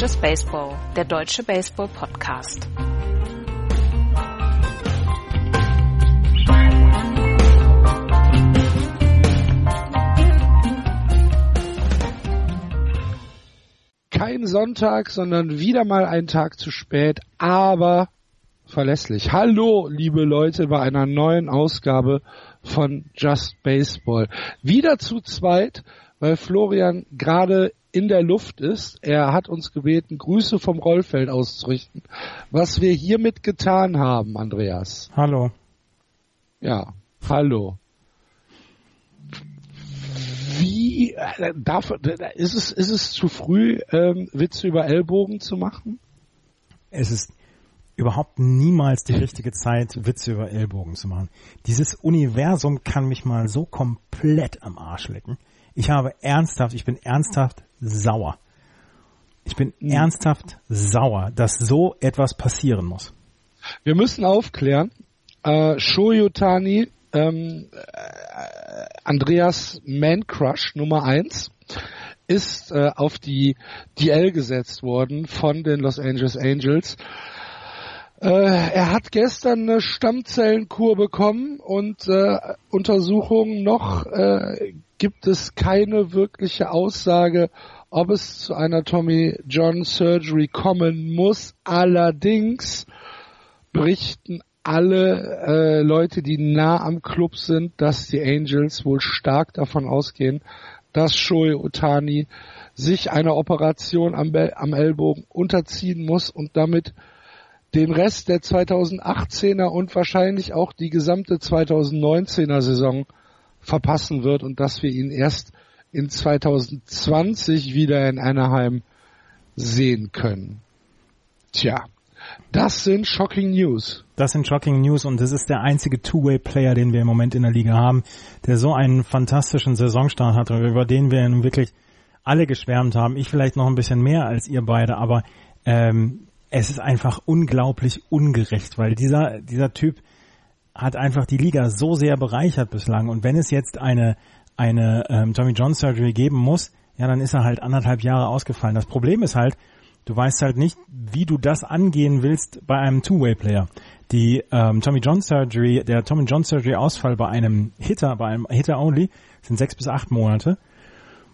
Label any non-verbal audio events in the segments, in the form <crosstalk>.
Just Baseball, der deutsche Baseball-Podcast. Kein Sonntag, sondern wieder mal ein Tag zu spät, aber verlässlich. Hallo, liebe Leute, bei einer neuen Ausgabe von Just Baseball. Wieder zu zweit, weil Florian gerade in der Luft ist. Er hat uns gebeten, Grüße vom Rollfeld auszurichten. Was wir hiermit getan haben, Andreas. Hallo. Ja, hallo. Wie äh, darf, ist es ist es zu früh ähm, Witze über Ellbogen zu machen? Es ist überhaupt niemals die richtige Zeit, Witze über Ellbogen zu machen. Dieses Universum kann mich mal so komplett am Arsch lecken. Ich habe ernsthaft, ich bin ernsthaft sauer. Ich bin mhm. ernsthaft sauer, dass so etwas passieren muss. Wir müssen aufklären, äh, Shoyotani, ähm, äh, Andreas Man Crush Nummer eins ist äh, auf die DL gesetzt worden von den Los Angeles Angels. Äh, er hat gestern eine Stammzellenkur bekommen und äh, Untersuchungen noch äh, gibt es keine wirkliche Aussage, ob es zu einer Tommy John Surgery kommen muss. Allerdings berichten alle äh, Leute, die nah am Club sind, dass die Angels wohl stark davon ausgehen, dass Shoei Otani sich einer Operation am, am Ellbogen unterziehen muss und damit den Rest der 2018er und wahrscheinlich auch die gesamte 2019er Saison verpassen wird und dass wir ihn erst in 2020 wieder in Anaheim sehen können. Tja, das sind shocking News. Das sind shocking News und das ist der einzige Two-Way-Player, den wir im Moment in der Liga haben, der so einen fantastischen Saisonstart hat, über den wir nun wirklich alle geschwärmt haben. Ich vielleicht noch ein bisschen mehr als ihr beide, aber ähm, es ist einfach unglaublich ungerecht, weil dieser, dieser Typ hat einfach die Liga so sehr bereichert bislang. Und wenn es jetzt eine, eine ähm, Tommy John Surgery geben muss, ja, dann ist er halt anderthalb Jahre ausgefallen. Das Problem ist halt, du weißt halt nicht, wie du das angehen willst bei einem Two-Way-Player. Die ähm, Tommy John Surgery, der Tommy John Surgery Ausfall bei einem Hitter, bei einem Hitter Only, sind sechs bis acht Monate.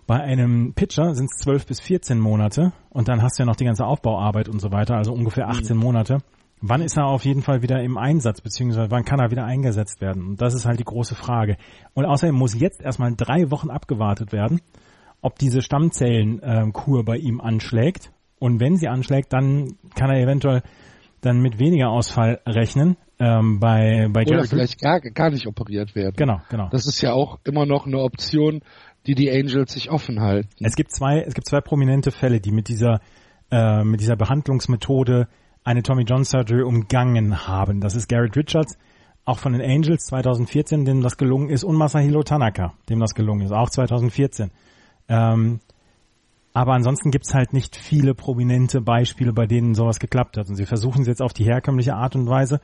Bei einem Pitcher sind es 12 bis 14 Monate und dann hast du ja noch die ganze Aufbauarbeit und so weiter, also ungefähr 18 mhm. Monate. Wann ist er auf jeden Fall wieder im Einsatz, beziehungsweise wann kann er wieder eingesetzt werden? Und das ist halt die große Frage. Und außerdem muss jetzt erstmal drei Wochen abgewartet werden, ob diese Stammzellenkur äh, bei ihm anschlägt. Und wenn sie anschlägt, dann kann er eventuell dann mit weniger Ausfall rechnen. Ähm, bei bei Oder vielleicht gar, gar nicht operiert werden. Genau, genau. Das ist ja auch immer noch eine Option, die die Angels sich offen halten. Es gibt zwei, es gibt zwei prominente Fälle, die mit dieser, äh, mit dieser Behandlungsmethode eine Tommy John Surgery umgangen haben. Das ist Garrett Richards, auch von den Angels 2014, dem das gelungen ist, und Masahiro Tanaka, dem das gelungen ist, auch 2014. Ähm, aber ansonsten gibt's halt nicht viele prominente Beispiele, bei denen sowas geklappt hat. Und sie versuchen es jetzt auf die herkömmliche Art und Weise.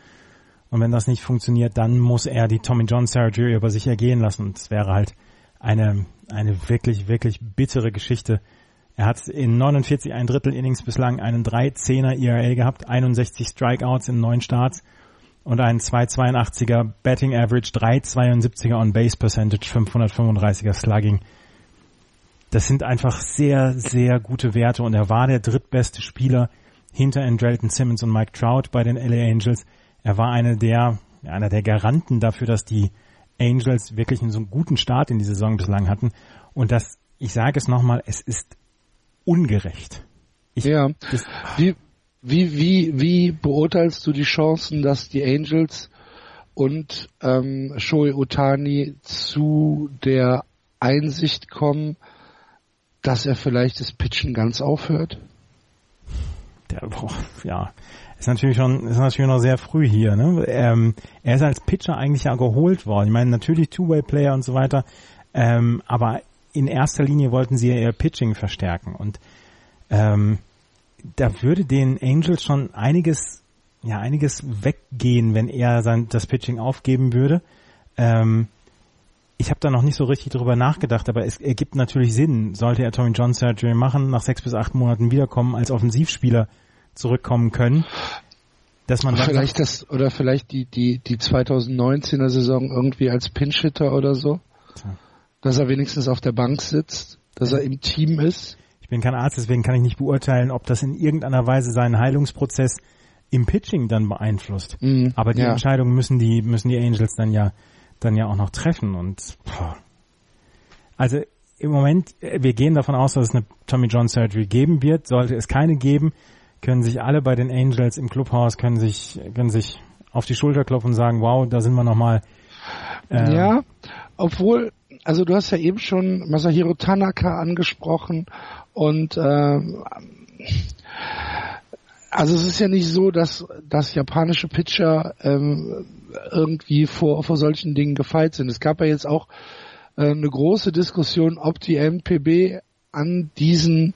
Und wenn das nicht funktioniert, dann muss er die Tommy John Surgery über sich ergehen lassen. Und es wäre halt eine eine wirklich, wirklich bittere Geschichte. Er hat in 49 ein Drittel Innings bislang einen 3-10er ERA gehabt, 61 Strikeouts in neun Starts und einen 282er Betting Average, 372er On Base Percentage, 535er Slugging. Das sind einfach sehr, sehr gute Werte und er war der drittbeste Spieler hinter Andrelton Simmons und Mike Trout bei den LA Angels. Er war einer der, einer der Garanten dafür, dass die Angels wirklich einen so guten Start in die Saison bislang hatten. Und das, ich sage es nochmal, es ist ungerecht. Ich, ja. wie, wie, wie, wie beurteilst du die Chancen, dass die Angels und ähm, Shoei Otani zu der Einsicht kommen, dass er vielleicht das Pitchen ganz aufhört? Der, boah, ja, ist natürlich schon, ist natürlich noch sehr früh hier. Ne? Ähm, er ist als Pitcher eigentlich ja geholt worden. Ich meine, natürlich Two-Way-Player und so weiter, ähm, aber in erster Linie wollten sie ja ihr Pitching verstärken und ähm, da würde den Angels schon einiges, ja, einiges weggehen, wenn er sein, das Pitching aufgeben würde. Ähm, ich habe da noch nicht so richtig drüber nachgedacht, aber es ergibt natürlich Sinn, sollte er Tommy John Surgery machen, nach sechs bis acht Monaten wiederkommen, als Offensivspieler zurückkommen können. Dass man vielleicht sagt, das oder vielleicht die die die 2019er Saison irgendwie als Pinch-Hitter oder so, tja. Dass er wenigstens auf der Bank sitzt, dass er im Team ist. Ich bin kein Arzt, deswegen kann ich nicht beurteilen, ob das in irgendeiner Weise seinen Heilungsprozess im Pitching dann beeinflusst. Mm, Aber die ja. Entscheidung müssen die müssen die Angels dann ja dann ja auch noch treffen und boah. also im Moment, äh, wir gehen davon aus, dass es eine Tommy John Surgery geben wird. Sollte es keine geben, können sich alle bei den Angels im Clubhaus können sich können sich auf die Schulter klopfen und sagen, wow, da sind wir nochmal. Ähm, ja, obwohl, also du hast ja eben schon Masahiro Tanaka angesprochen und ähm, also es ist ja nicht so, dass, dass japanische Pitcher ähm, irgendwie vor, vor solchen Dingen gefeit sind. Es gab ja jetzt auch äh, eine große Diskussion, ob die MPB an diesen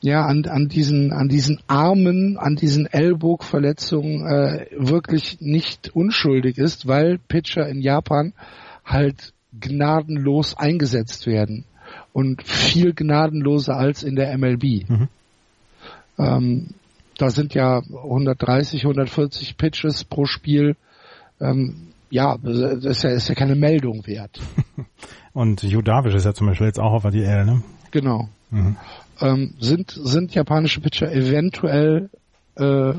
ja, an, an diesen, an diesen Armen, an diesen Ellbogenverletzungen äh, wirklich nicht unschuldig ist, weil Pitcher in Japan halt gnadenlos eingesetzt werden und viel gnadenloser als in der MLB. Mhm. Ähm, da sind ja 130, 140 Pitches pro Spiel. Ähm, ja, das ist ja, ist ja keine Meldung wert. <laughs> Und Hugh Darvish ist ja zum Beispiel jetzt auch auf der DL, ne? Genau. Mhm. Ähm, sind, sind japanische Pitcher eventuell äh,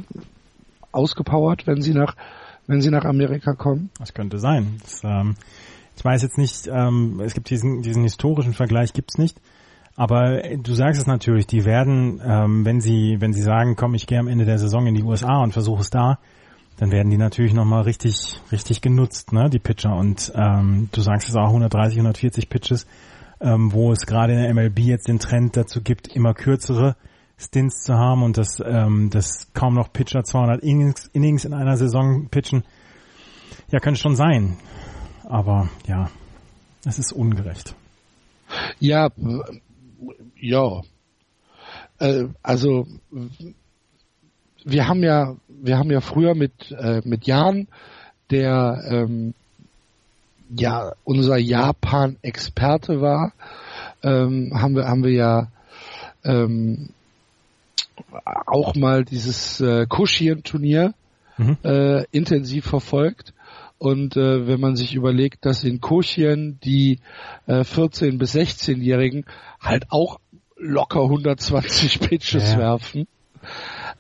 ausgepowert, wenn sie nach wenn sie nach Amerika kommen? Das könnte sein. Das, ähm, ich weiß jetzt nicht, ähm, es gibt diesen, diesen historischen Vergleich gibt's nicht. Aber du sagst es natürlich, die werden, ähm, wenn sie, wenn sie sagen, komm, ich gehe am Ende der Saison in die USA und versuche es da, dann werden die natürlich nochmal richtig, richtig genutzt, ne, die Pitcher. Und ähm, du sagst es auch 130, 140 Pitches, ähm, wo es gerade in der MLB jetzt den Trend dazu gibt, immer kürzere Stints zu haben und dass, ähm, dass kaum noch Pitcher 200 Innings, Innings in einer Saison pitchen. Ja, könnte schon sein. Aber ja, es ist ungerecht. Ja, ja. Äh, also wir haben ja, wir haben ja früher mit äh, mit Jan, der ähm, ja unser Japan-Experte war, ähm, haben wir haben wir ja ähm, auch mal dieses äh, Kushien-Turnier mhm. äh, intensiv verfolgt. Und äh, wenn man sich überlegt, dass in Kochien die äh, 14- bis 16-Jährigen halt auch locker 120 <laughs> Pitches ja. werfen,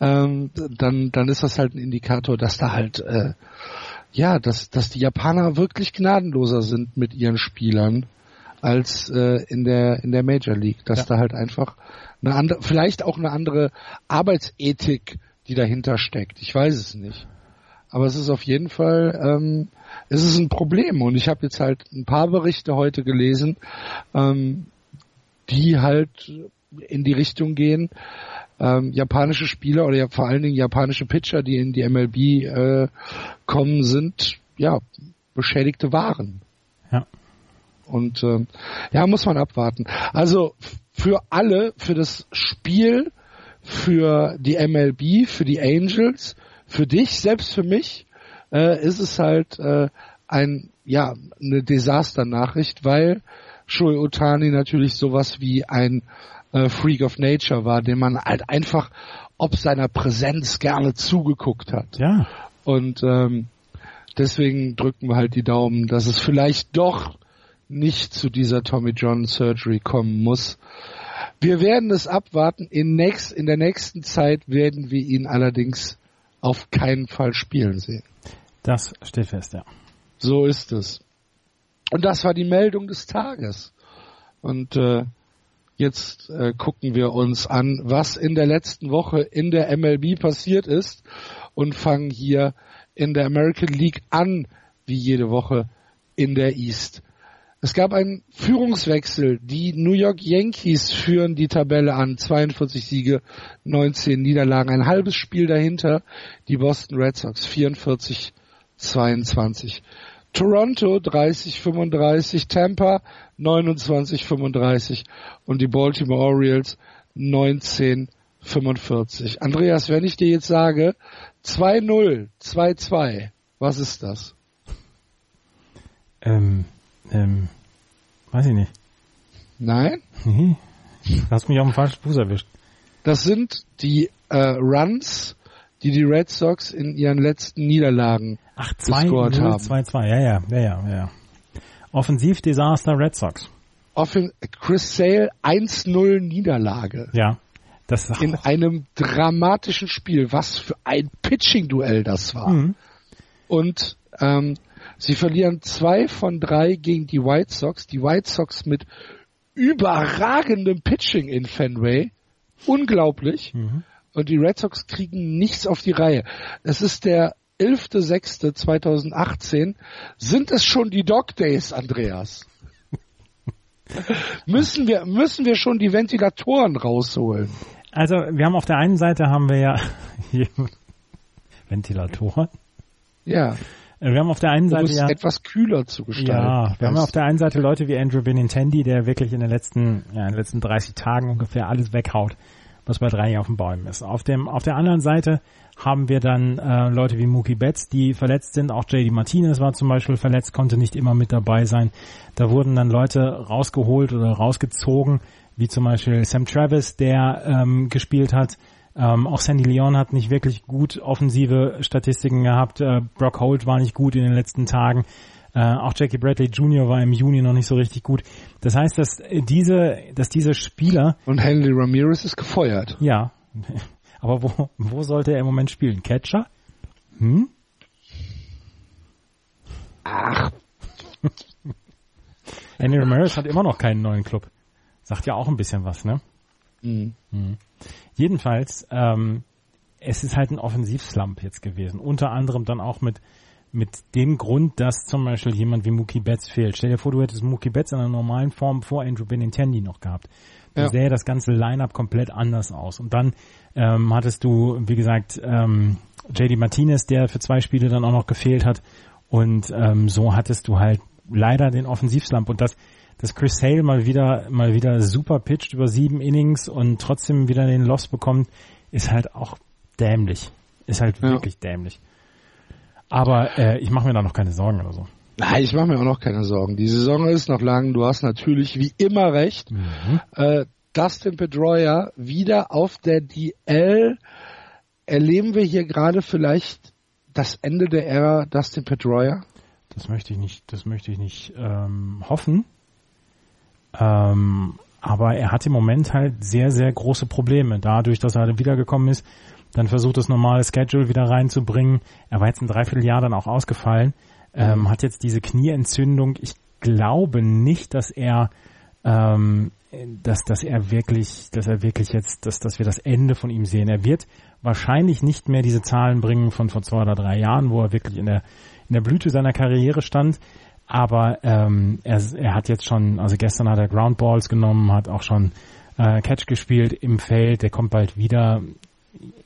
ähm, dann, dann ist das halt ein Indikator, dass da halt, äh, ja, dass, dass die Japaner wirklich gnadenloser sind mit ihren Spielern als äh, in der in der Major League, dass ja. da halt einfach eine andere, vielleicht auch eine andere Arbeitsethik, die dahinter steckt. Ich weiß es nicht. Aber es ist auf jeden Fall, ähm, es ist ein Problem. Und ich habe jetzt halt ein paar Berichte heute gelesen, ähm, die halt in die Richtung gehen, ähm, japanische Spieler oder ja, vor allen Dingen japanische Pitcher, die in die MLB äh, kommen, sind ja beschädigte Waren. Ja. Und ähm, ja, muss man abwarten. Also für alle, für das Spiel, für die MLB, für die Angels, für dich, selbst für mich, äh, ist es halt äh, ein ja eine Desaster-Nachricht, weil Shoei Otani natürlich sowas wie ein äh, Freak of Nature war, dem man halt einfach ob seiner Präsenz gerne zugeguckt hat. Ja. Und ähm, deswegen drücken wir halt die Daumen, dass es vielleicht doch nicht zu dieser Tommy John Surgery kommen muss. Wir werden es abwarten. In, nächst, in der nächsten Zeit werden wir ihn allerdings auf keinen Fall spielen sehen. Das steht fest, ja. So ist es. Und das war die Meldung des Tages. Und äh, jetzt äh, gucken wir uns an, was in der letzten Woche in der MLB passiert ist und fangen hier in der American League an, wie jede Woche in der East. Es gab einen Führungswechsel. Die New York Yankees führen die Tabelle an. 42 Siege, 19 Niederlagen. Ein halbes Spiel dahinter. Die Boston Red Sox 44, 22. Toronto 30, 35, Tampa 29, 35 und die Baltimore Orioles 19, 45. Andreas, wenn ich dir jetzt sage 2-0, 2-2, was ist das? Ähm, Ähm, weiß ich nicht. Nein? Nee. Du hast mich auf den falschen Fuß erwischt. Das sind die äh, Runs, die die Red Sox in ihren letzten Niederlagen Ach, 2 gescored 0, haben. 2 2 ja, ja, ja, ja, ja. Offensivdesaster Red Sox. Offen Chris Sale 1-0 Niederlage. Ja. Das In einem dramatischen Spiel. Was für ein Pitching-Duell das war. Mhm. Und ähm, sie verlieren zwei von drei gegen die White Sox. Die White Sox mit überragendem Pitching in Fenway. Unglaublich. Mhm. Und die Red Sox kriegen nichts auf die Reihe. Es ist der 11.06.2018. Sind es schon die Dog Days, Andreas? <laughs> müssen wir, müssen wir schon die Ventilatoren rausholen? Also, wir haben auf der einen Seite haben wir ja <laughs> Ventilatoren. Ja, Wir haben auf der einen Seite ja etwas kühler zu gestalten. Ja, wir haben auf der einen Seite Leute wie Andrew Benintendi, der wirklich in den letzten, ja, in den letzten 30 Tagen ungefähr alles weghaut, was bei drei auf den Bäumen ist. Auf dem, auf der anderen Seite haben wir dann äh, Leute wie Mookie Betts, die verletzt sind. Auch JD Martinez war zum Beispiel verletzt, konnte nicht immer mit dabei sein. Da wurden dann Leute rausgeholt oder rausgezogen, wie zum Beispiel Sam Travis, der ähm, gespielt hat. Ähm, auch Sandy Leon hat nicht wirklich gut offensive Statistiken gehabt. Äh, Brock Holt war nicht gut in den letzten Tagen. Äh, auch Jackie Bradley Jr. war im Juni noch nicht so richtig gut. Das heißt, dass diese, dass diese Spieler, Und Henry Ramirez ist gefeuert. ja, <laughs> aber wo, wo sollte er im Moment spielen? Catcher? Hm? Ach, Andy Ramirez hat immer noch keinen neuen Club. Sagt ja auch ein bisschen was, ne? mh. Jedenfalls, ähm, es ist halt ein Offensivslump jetzt gewesen. Unter anderem dann auch mit, mit dem Grund, dass zum Beispiel jemand wie Mookie Betts fehlt. Stell dir vor, du hättest Mookie Betts in einer normalen Form vor Andrew Benintendi noch gehabt. Da Ja. sähe das ganze Line-Up komplett anders aus. Und dann ähm, hattest du, wie gesagt, ähm, JD Martinez, der für zwei Spiele dann auch noch gefehlt hat. Und ähm, so hattest du halt leider den Offensivslump. Und das, dass Chris Sale mal wieder, mal wieder super pitcht über sieben Innings und trotzdem wieder den Loss bekommt, ist halt auch dämlich. Ist halt Ja. wirklich dämlich. Aber äh, ich mache mir da noch keine Sorgen oder so. Nein, ich mache mir auch noch keine Sorgen. Die Saison ist noch lang. Du hast natürlich wie immer recht. Mhm. Äh, Dustin Pedroia wieder auf der DL. Erleben wir hier gerade vielleicht das Ende der Ära Dustin Pedroia? Das möchte ich nicht, das möchte ich nicht ähm, hoffen. Ähm, aber er hat im Moment halt sehr, sehr große Probleme. Dadurch, dass er halt wiedergekommen ist, dann versucht das normale Schedule wieder reinzubringen. Er war jetzt ein Dreivierteljahr dann auch ausgefallen, ähm, hat jetzt diese Knieentzündung. Ich glaube nicht, dass er ähm, dass, dass er wirklich, dass er wirklich jetzt, dass, dass wir das Ende von ihm sehen. Er wird wahrscheinlich nicht mehr diese Zahlen bringen von vor zwei oder drei Jahren, wo er wirklich in der, in der Blüte seiner Karriere stand. Aber ähm, er, er hat jetzt schon, also gestern hat er Groundballs genommen, hat auch schon äh, Catch gespielt im Feld, der kommt bald wieder.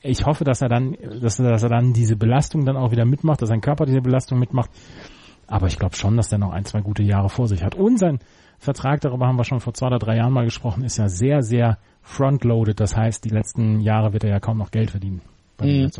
Ich hoffe, dass er dann, dass, er- dass er dann diese Belastung dann auch wieder mitmacht, dass sein Körper diese Belastung mitmacht. Aber ich glaube schon, dass der noch ein, zwei gute Jahre vor sich hat. Und sein Vertrag, darüber haben wir schon vor zwei oder drei Jahren mal gesprochen, ist ja sehr, sehr frontloaded. Das heißt, die letzten Jahre wird er ja kaum noch Geld verdienen. Mhm.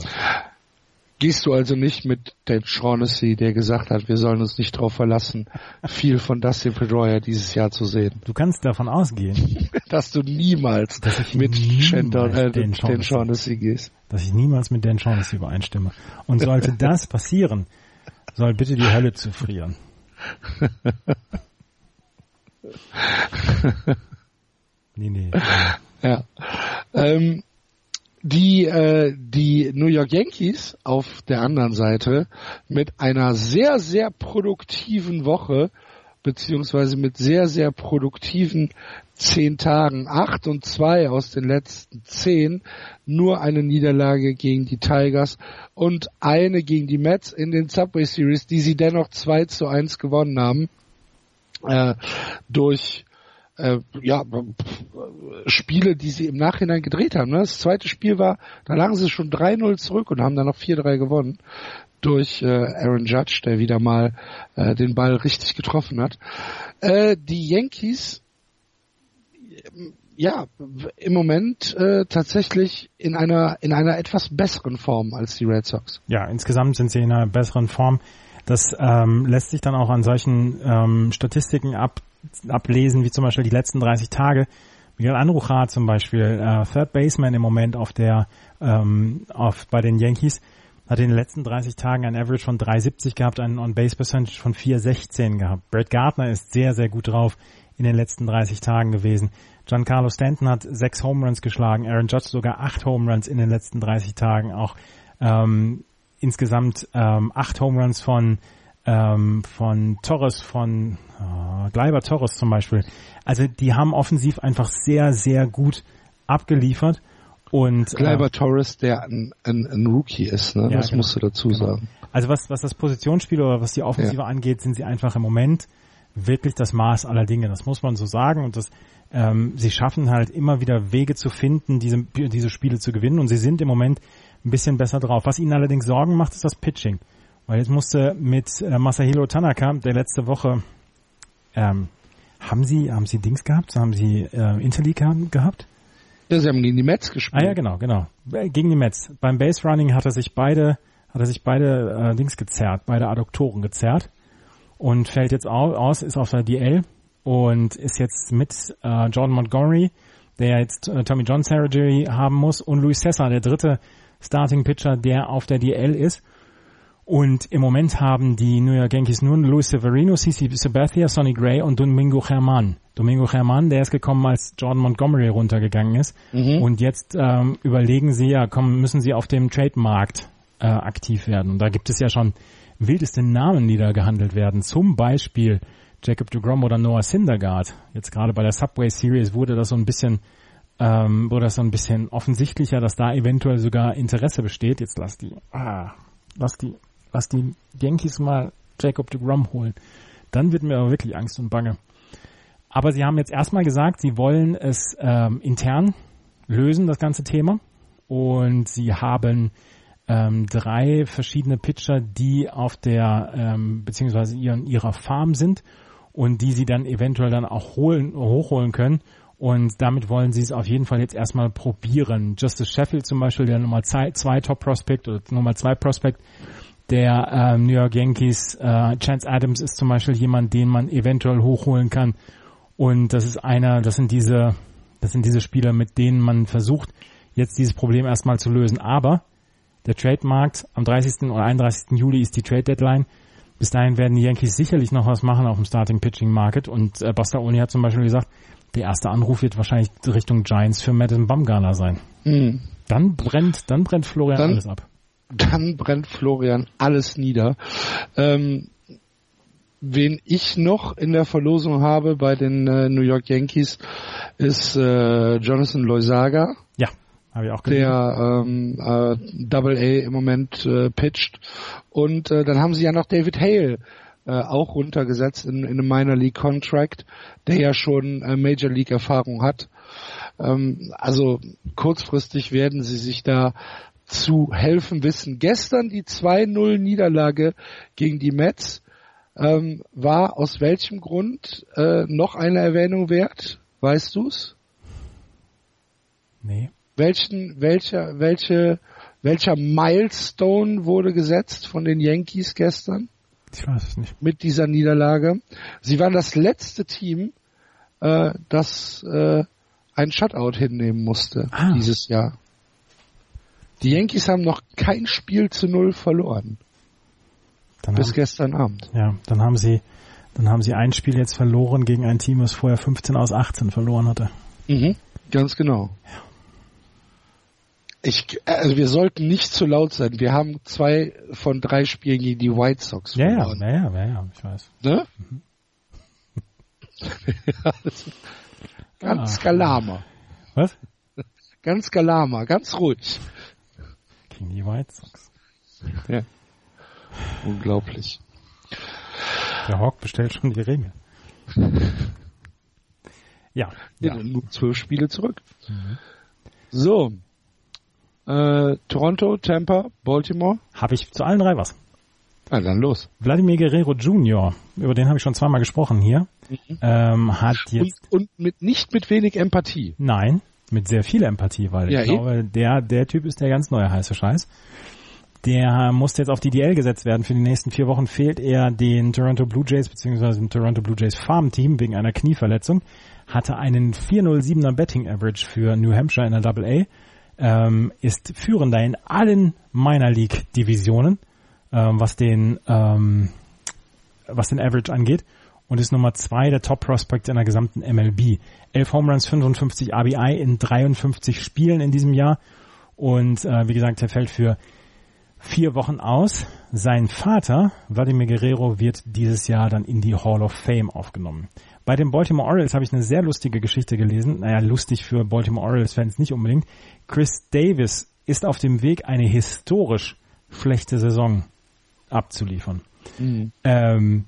Gehst du also nicht mit Dan Shaughnessy, der gesagt hat, wir sollen uns nicht darauf verlassen, viel von Dustin Pedroia dieses Jahr zu sehen? Du kannst davon ausgehen, <laughs> Dass du niemals Dass mit niemals Shandon, äh, Dan Dan Shaughnessy- Shaughnessy gehst. dass ich niemals mit Dan Shaughnessy übereinstimme. Und sollte <laughs> das passieren, soll bitte die Hölle zufrieren. <laughs> Nee, nee. Ja. Ähm, die, äh, die New York Yankees auf der anderen Seite mit einer sehr, sehr produktiven Woche, beziehungsweise mit sehr, sehr produktiven zehn Tagen, acht und zwei aus den letzten zehn, nur eine Niederlage gegen die Tigers und eine gegen die Mets in den Subway Series, die sie dennoch 2 zu 1 gewonnen haben, äh, durch äh, ja, Spiele, die sie im Nachhinein gedreht haben. Ne? Das zweite Spiel war, da lagen sie schon 3-0 zurück und haben dann noch 4-3 gewonnen durch äh, Aaron Judge, der wieder mal äh, den Ball richtig getroffen hat. Äh, die Yankees, ja, im Moment äh, tatsächlich in einer in einer etwas besseren Form als die Red Sox. Ja, insgesamt sind sie in einer besseren Form. Das ähm, lässt sich dann auch an solchen ähm, Statistiken ab, ablesen, wie zum Beispiel die letzten 30 Tage. Miguel Anrucha zum Beispiel, äh, Third Baseman im Moment auf der ähm, auf bei den Yankees, hat in den letzten 30 Tagen ein Average von 3,70 gehabt, einen On-Base-Percentage von 4,16 gehabt. Brett Gardner ist sehr, sehr gut drauf in den letzten 30 Tagen gewesen. Giancarlo Stanton hat sechs Home Runs geschlagen, Aaron Judge sogar acht Home Runs in den letzten 30 Tagen, auch ähm, insgesamt ähm, acht Home Runs von ähm, von Torres, von äh, Gleiber Torres zum Beispiel. Also die haben offensiv einfach sehr, sehr gut abgeliefert. Und, Gleiber äh, Torres, der ein, ein, ein Rookie ist, ne? Ja, das genau. musst du dazu genau. sagen. Also was, was das Positionsspiel oder was die Offensive ja. angeht, sind sie einfach im Moment wirklich das Maß aller Dinge. Das muss man so sagen. Und das, ähm, sie schaffen halt immer wieder Wege zu finden, diese, diese Spiele zu gewinnen. Und sie sind im Moment ein bisschen besser drauf. Was ihnen allerdings Sorgen macht, ist das Pitching. Weil jetzt musste mit äh, Masahiro Tanaka, der letzte Woche, ähm, haben sie, haben sie Dings gehabt? Haben sie äh, Interleague gehabt? Ja, sie haben gegen die Mets gespielt. Ah ja, genau, genau. Äh, gegen die Mets. Beim Base Running hat er sich beide, hat er sich beide äh, Dings gezerrt, beide Adduktoren gezerrt und fällt jetzt aus, ist auf der DL und ist jetzt mit äh, Jordan Montgomery, der jetzt äh, Tommy John Surgery haben muss, und Luis Cesar, der dritte Starting Pitcher, der auf der DL ist. Und im Moment haben die New York Yankees nur Luis Severino, CC Sabathia, Sonny Gray und Domingo German. Domingo German, der ist gekommen, als Jordan Montgomery runtergegangen ist. Mhm. Und jetzt ähm, überlegen sie, ja, komm, müssen sie auf dem Trademarkt äh, aktiv werden. Und da gibt es ja schon wildeste Namen, die da gehandelt werden. Zum Beispiel Jacob DeGrom oder Noah Syndergaard. Jetzt gerade bei der Subway Series wurde das so ein bisschen ähm, wurde das so ein bisschen offensichtlicher, dass da eventuell sogar Interesse besteht. Jetzt lass die, ah, lass die lass die Yankees mal Jacob de Grom holen. Dann wird mir aber wirklich Angst und Bange. Aber sie haben jetzt erstmal gesagt, sie wollen es ähm, intern lösen, das ganze Thema. Und sie haben ähm, drei verschiedene Pitcher, die auf der, ähm, beziehungsweise in ihrer Farm sind und die sie dann eventuell dann auch holen, hochholen können. Und damit wollen sie es auf jeden Fall jetzt erstmal probieren. Justice Sheffield zum Beispiel, der Nummer zwei, zwei Top Prospect oder Nummer zwei Prospect, der äh, New York Yankees. Äh, Chance Adams ist zum Beispiel jemand, den man eventuell hochholen kann. Und das ist einer, das sind diese, das sind diese Spieler, mit denen man versucht, jetzt dieses Problem erstmal zu lösen. Aber der Trademarkt am 30. oder 31. Juli ist die Trade Deadline. Bis dahin werden die Yankees sicherlich noch was machen auf dem Starting Pitching Market. Und äh, Buster Olney hat zum Beispiel gesagt, der erste Anruf wird wahrscheinlich Richtung Giants für Madison Bumgarner sein. Mhm. Dann brennt, dann brennt Florian dann, alles ab dann brennt Florian alles nieder. Ähm, wen ich noch in der Verlosung habe bei den äh, New York Yankees ist äh, Jonathan Loisaga. Ja, habe ich auch gesehen. Der ähm, äh, Double A im Moment äh, pitcht. Und äh, dann haben sie ja noch David Hale äh, auch runtergesetzt in, in einem Minor League Contract, der ja schon äh, Major League Erfahrung hat. Ähm, also kurzfristig werden sie sich da zu helfen wissen. Gestern die 2-0 Niederlage gegen die Mets ähm, war aus welchem Grund äh, noch eine Erwähnung wert? Weißt du's? Nee. Welchen, welcher, welche, welcher Milestone wurde gesetzt von den Yankees gestern? Ich weiß es nicht. Mit dieser Niederlage. Sie waren das letzte Team, äh, das äh, ein Shutout hinnehmen musste ah. dieses Jahr. Die Yankees haben noch kein Spiel zu null verloren. Dann bis haben, gestern Abend. Ja, dann haben sie, dann haben sie ein Spiel jetzt verloren gegen ein Team, das vorher 15 aus 18 verloren hatte. Mhm, ganz genau. Ja. Ich, also wir sollten nicht zu laut sein. Wir haben zwei von drei Spielen gegen die White Sox ja, verloren. Ja, ja, ja, ja, ich weiß. Ne? Mhm. <laughs> ganz ah. galama. Was? Ganz galama, ganz ruhig. Gegen die White Sox. Ja. Unglaublich. Der Hawk bestellt schon die Ringe. <laughs> ja. ja. Nur zwölf Spiele zurück. Mhm. So. Äh, Toronto, Tampa, Baltimore. Habe ich zu allen drei was. Na dann los. Vladimir Guerrero Jr., über den habe ich schon zweimal gesprochen hier, mhm. ähm, hat jetzt... Und, und mit, nicht mit wenig Empathie. Nein, mit sehr viel Empathie, weil ja, ich glaube, der, der Typ ist der ganz neue heiße Scheiß. Der musste jetzt auf die DL gesetzt werden. Für die nächsten vier Wochen fehlt er den Toronto Blue Jays bzw. dem Toronto Blue Jays Farm Team wegen einer Knieverletzung. Hatte einen 407er Betting Average für New Hampshire in der Double A. Ähm, ist führender in allen Minor League Divisionen, ähm, was den ähm, was den Average angeht und ist Nummer zwei der Top Prospect in der gesamten MLB. 11 Home Runs, 55 RBI in 53 Spielen in diesem Jahr und äh, wie gesagt, er fällt für vier Wochen aus. Sein Vater, Vladimir Guerrero, wird dieses Jahr dann in die Hall of Fame aufgenommen. Bei den Baltimore Orioles habe ich eine sehr lustige Geschichte gelesen. Naja, lustig für Baltimore Orioles-Fans nicht unbedingt. Chris Davis ist auf dem Weg, eine historisch schlechte Saison abzuliefern. Mhm. Ähm,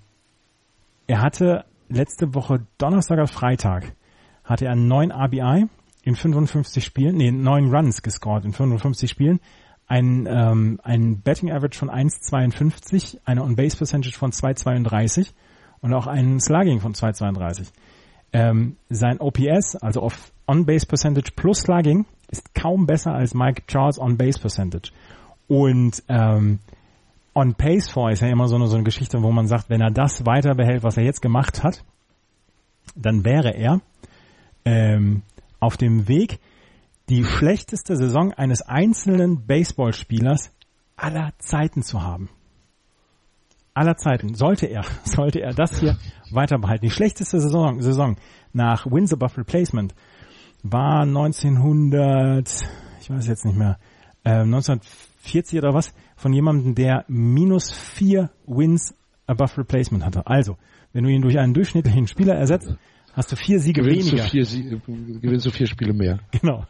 er hatte letzte Woche Donnerstag auf Freitag hatte er 9 RBI in 55 Spielen, nee, 9 Runs gescored in 55 Spielen, ein, ähm, ein Betting Average von 1,52, eine On-Base Percentage von 2,32 und auch ein Slugging von 2,32. Ähm, sein OPS, also auf On-Base Percentage plus Slugging, ist kaum besser als Mike Charles On-Base Percentage. Und ähm, On Pace for ist ja immer so eine, so eine Geschichte, wo man sagt, wenn er das weiter behält, was er jetzt gemacht hat, dann wäre er ähm, auf dem Weg, die schlechteste Saison eines einzelnen Baseballspielers aller Zeiten zu haben. Aller Zeiten. Sollte er, <laughs> sollte er das hier weiter behalten. Die schlechteste Saison, Saison nach Wins above Replacement war 1900, ich weiß jetzt nicht mehr, äh, 1940 oder was, von jemandem, der minus vier Wins above Replacement hatte. Also, wenn du ihn durch einen durchschnittlichen Spieler ersetzt, hast du vier Siege gewinnst weniger. Du vier, Sie gewinnst du vier Spiele mehr. <laughs> Genau.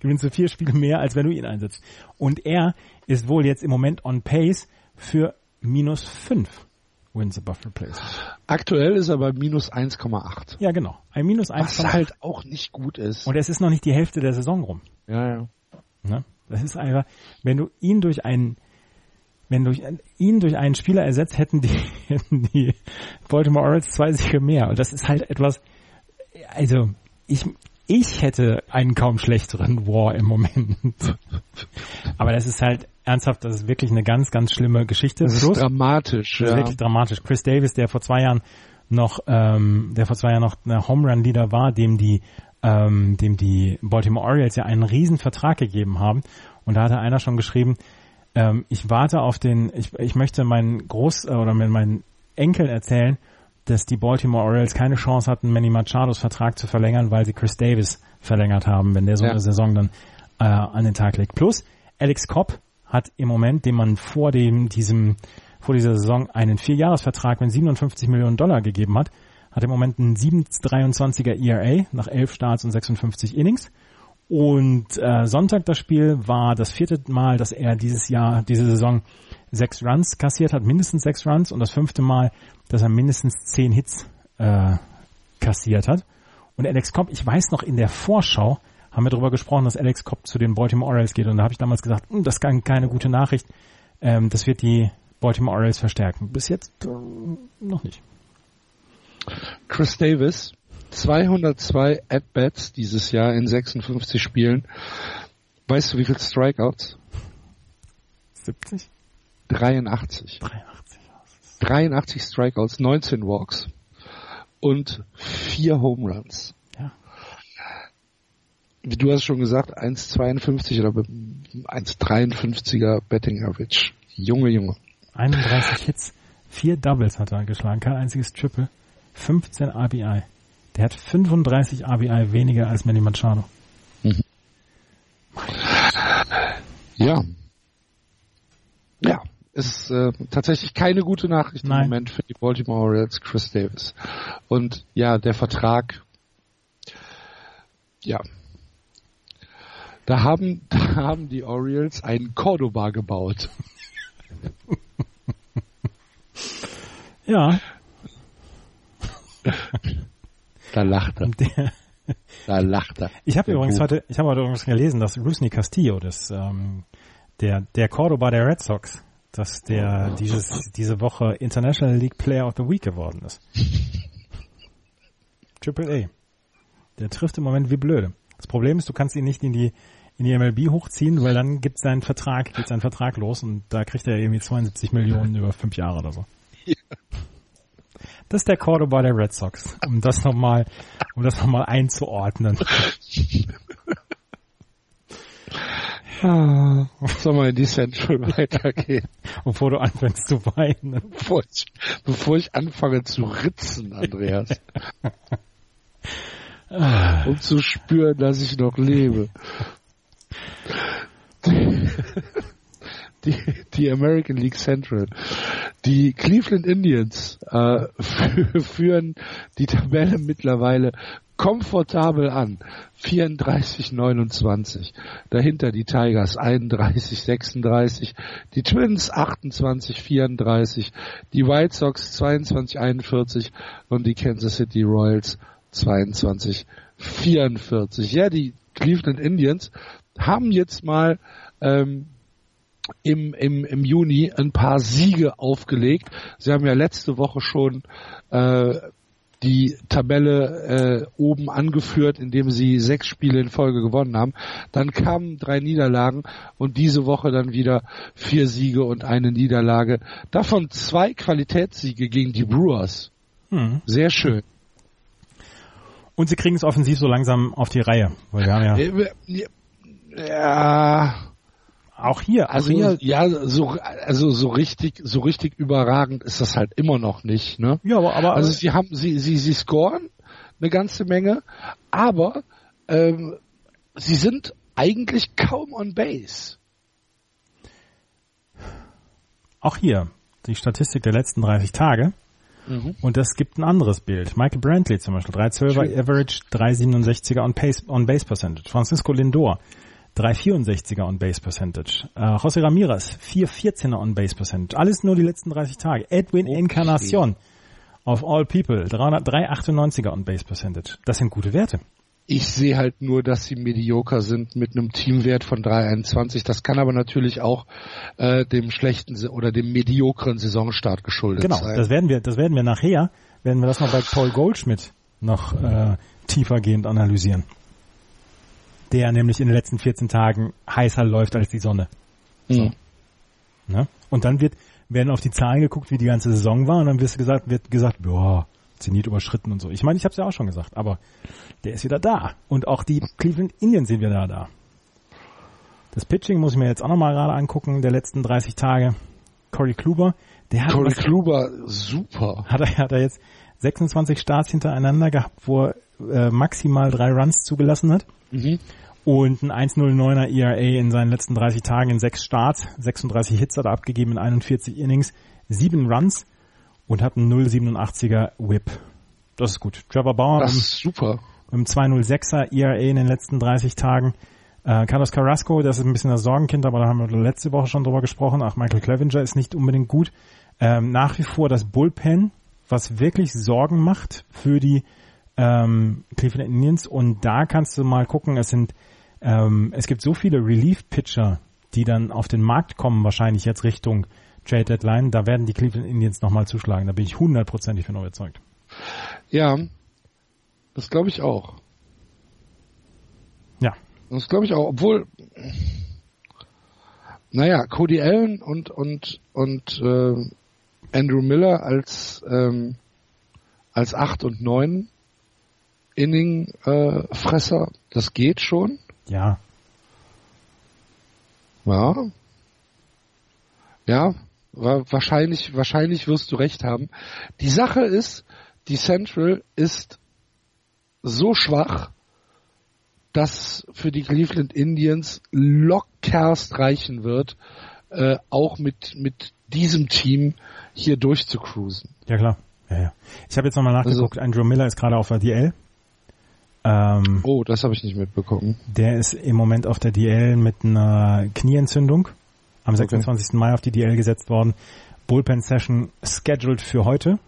Gewinnst du vier Spiele mehr, als wenn du ihn einsetzt. Und er ist wohl jetzt im Moment on pace für minus fünf Wins above replacement. Aktuell ist er bei minus 1,8. Ja, genau. Ein minus 1,8. Was halt auch nicht gut ist. Und es ist noch nicht die Hälfte der Saison rum. Ja, ja. Ne? Das ist einfach, wenn du ihn durch einen wenn durch ihn durch einen Spieler ersetzt, hätten die, <laughs> hätten die Baltimore Orioles zwei Siege mehr. Und das ist halt etwas, also ich, ich hätte einen kaum schlechteren War im Moment. Aber das ist halt ernsthaft, das ist wirklich eine ganz, ganz schlimme Geschichte. Das ist Plus, dramatisch. Das ist wirklich dramatisch. Chris Davis, der vor zwei Jahren noch, ähm, der vor zwei Jahren noch eine Home Run Leader war, dem die, ähm, dem die Baltimore Orioles ja einen riesen Vertrag gegeben haben. Und da hatte einer schon geschrieben, ähm, ich warte auf den, ich, ich möchte meinen Groß- oder meinen Enkeln erzählen, dass die Baltimore Orioles keine Chance hatten, Manny Machados Vertrag zu verlängern, weil sie Chris Davis verlängert haben, wenn der so ja. eine Saison dann äh, an den Tag legt. Plus, Alex Kopp hat im Moment, dem man vor dem, diesem, vor dieser Saison einen Vierjahresvertrag mit 57 Millionen Dollar gegeben hat, hat im Moment einen 7,23er ERA nach 11 Starts und 56 Innings. Und äh, Sonntag das Spiel war das vierte Mal, dass er dieses Jahr, diese Saison sechs Runs kassiert hat, mindestens sechs Runs und das fünfte Mal, dass er mindestens zehn Hits äh, kassiert hat. Und Alex Cobb, ich weiß noch, in der Vorschau haben wir darüber gesprochen, dass Alex Cobb zu den Baltimore Orioles geht. Und da habe ich damals gesagt, hm, das ist keine gute Nachricht. Ähm, das wird die Baltimore Orioles verstärken. Bis jetzt äh, noch nicht. Chris Davis, 202 At-Bats dieses Jahr in 56 Spielen. Weißt du, wie viele Strikeouts? 70? 83. 83. 83 Strikeouts, 19 Walks und vier Home Runs. Ja. Wie du hast schon gesagt, 1,52 oder 1,53er Betting Average. Junge, Junge. 31 Hits, vier Doubles hat er geschlagen, kein einziges Triple, 15 RBI. Der hat 35 RBI weniger als Manny Machado. Mhm. Ja. Ja ist äh, tatsächlich keine gute Nachricht Nein. im Moment für die Baltimore Orioles, Chris Davis. Und ja, der Vertrag, ja, da haben, <laughs> da haben die Orioles einen Cordoba gebaut. ja. <laughs> da lacht er. Der, da <laughs> lacht er. Ich habe übrigens heute, ich habe heute übrigens gelesen, dass Rusney Castillo, das, ähm, der, der Cordoba der Red Sox, dass der dieses, diese Woche International League Player of the Week geworden ist. <laughs> Triple A. Der trifft im Moment wie blöde. Das Problem ist, du kannst ihn nicht in die in die MLB hochziehen, weil dann gibt sein Vertrag, geht sein Vertrag los und da kriegt er irgendwie 72 Millionen über fünf Jahre oder so. <laughs> Ja. Das ist der Cordoba der Red Sox, um das nochmal, um das nochmal einzuordnen. Ah, soll mal in die Central weitergehen? Bevor du anfängst zu weinen. Bevor ich, bevor ich anfange zu ritzen, Andreas. um zu spüren, dass ich noch lebe. Die, die American League Central. Die Cleveland Indians äh, führen die Tabelle mittlerweile komfortabel an. 34-29. Dahinter die Tigers 31-36. Die Twins 28-34. Die White Sox 22-41 und die Kansas City Royals 22-44. Ja, die Cleveland Indians haben jetzt mal ähm, im, im, im Juni ein paar Siege aufgelegt. Sie haben ja letzte Woche schon äh, die Tabelle äh, oben angeführt, indem sie sechs Spiele in Folge gewonnen haben. Dann kamen drei Niederlagen und diese Woche dann wieder vier Siege und eine Niederlage. Davon zwei Qualitätssiege gegen die Brewers. Hm. Sehr schön. Und sie kriegen es offensiv so langsam auf die Reihe. Weil wir haben ja, äh, ja auch hier, also hier, ja, so also so richtig so richtig überragend ist das halt immer noch nicht, ne? Ja, aber, aber also sie haben sie sie sie scoren eine ganze Menge, aber ähm, sie sind eigentlich kaum on base. Auch hier die Statistik der letzten 30 Tage. Mhm. Und das gibt ein anderes Bild. Michael Brantley zum Beispiel, 312er Average, 367er on, Pace, on Base Percentage. Francisco Lindor, 364er on Base Percentage. Äh, José Ramirez, 414er on Base Percentage. Alles nur die letzten 30 Tage. Edwin okay. Encarnacion, of all people, 398er on Base Percentage. Das sind gute Werte. Ich sehe halt nur, dass sie medioker sind mit einem Teamwert von 321. Das kann aber natürlich auch äh, dem schlechten oder dem mediokren Saisonstart geschuldet genau, sein. Genau, das werden wir, das werden wir nachher, werden wir das noch bei Paul Goldschmidt noch äh, tiefergehend analysieren der nämlich in den letzten 14 Tagen heißer läuft als die Sonne. So. Mhm. Ne? Und dann wird, werden auf die Zahlen geguckt, wie die ganze Saison war, und dann wird gesagt, wird gesagt, boah, Zenit überschritten und so. Ich meine, ich habe es ja auch schon gesagt, aber der ist wieder da. Und auch die Cleveland Indians sind wieder da. Das Pitching muss ich mir jetzt auch nochmal gerade angucken, der letzten 30 Tage. Corey Kluber, der hat Corey Kluber, super. Hat er, hat er jetzt 26 Starts hintereinander gehabt, wo er äh, maximal drei Runs zugelassen hat. Mhm. Und ein 1,09er ERA in seinen letzten 30 Tagen in sechs Starts, 36 Hits hat er abgegeben in 41 Innings, sieben Runs und hat einen 0,87er Whip. Das ist gut. Trevor Bauer das ist super. mit einem 2,06er ERA in den letzten 30 Tagen. Äh, Carlos Carrasco, das ist ein bisschen das Sorgenkind, aber da haben wir letzte Woche schon drüber gesprochen. Ach, Michael Clevenger ist nicht unbedingt gut. Ähm, nach wie vor das Bullpen, was wirklich Sorgen macht für die ähm, Cleveland Indians und da kannst du mal gucken, es sind ähm, es gibt so viele Relief-Pitcher, die dann auf den Markt kommen, wahrscheinlich jetzt Richtung Trade Deadline, da werden die Cleveland Indians nochmal zuschlagen, da bin ich hundertprozentig von überzeugt. Ja, das glaube ich auch. Ja. Das glaube ich auch, obwohl naja, Cody Allen und und und äh, Andrew Miller als ähm, als 8 und 9 Inning-Fresser, äh, das geht schon. Ja. Ja. Ja, wahrscheinlich, wahrscheinlich wirst du recht haben. Die Sache ist, die Central ist so schwach, dass für die Cleveland Indians lockerst reichen wird, äh, auch mit, mit diesem Team hier durchzucruisen. Ja klar. Ja, ja. Ich habe jetzt nochmal nachgeguckt, also, Andrew Miller ist gerade auf der DL ähm, oh, das habe ich nicht mitbekommen. Der ist im Moment auf der DL mit einer Knieentzündung am 26. Okay. Mai auf die DL gesetzt worden. Bullpen Session scheduled für heute.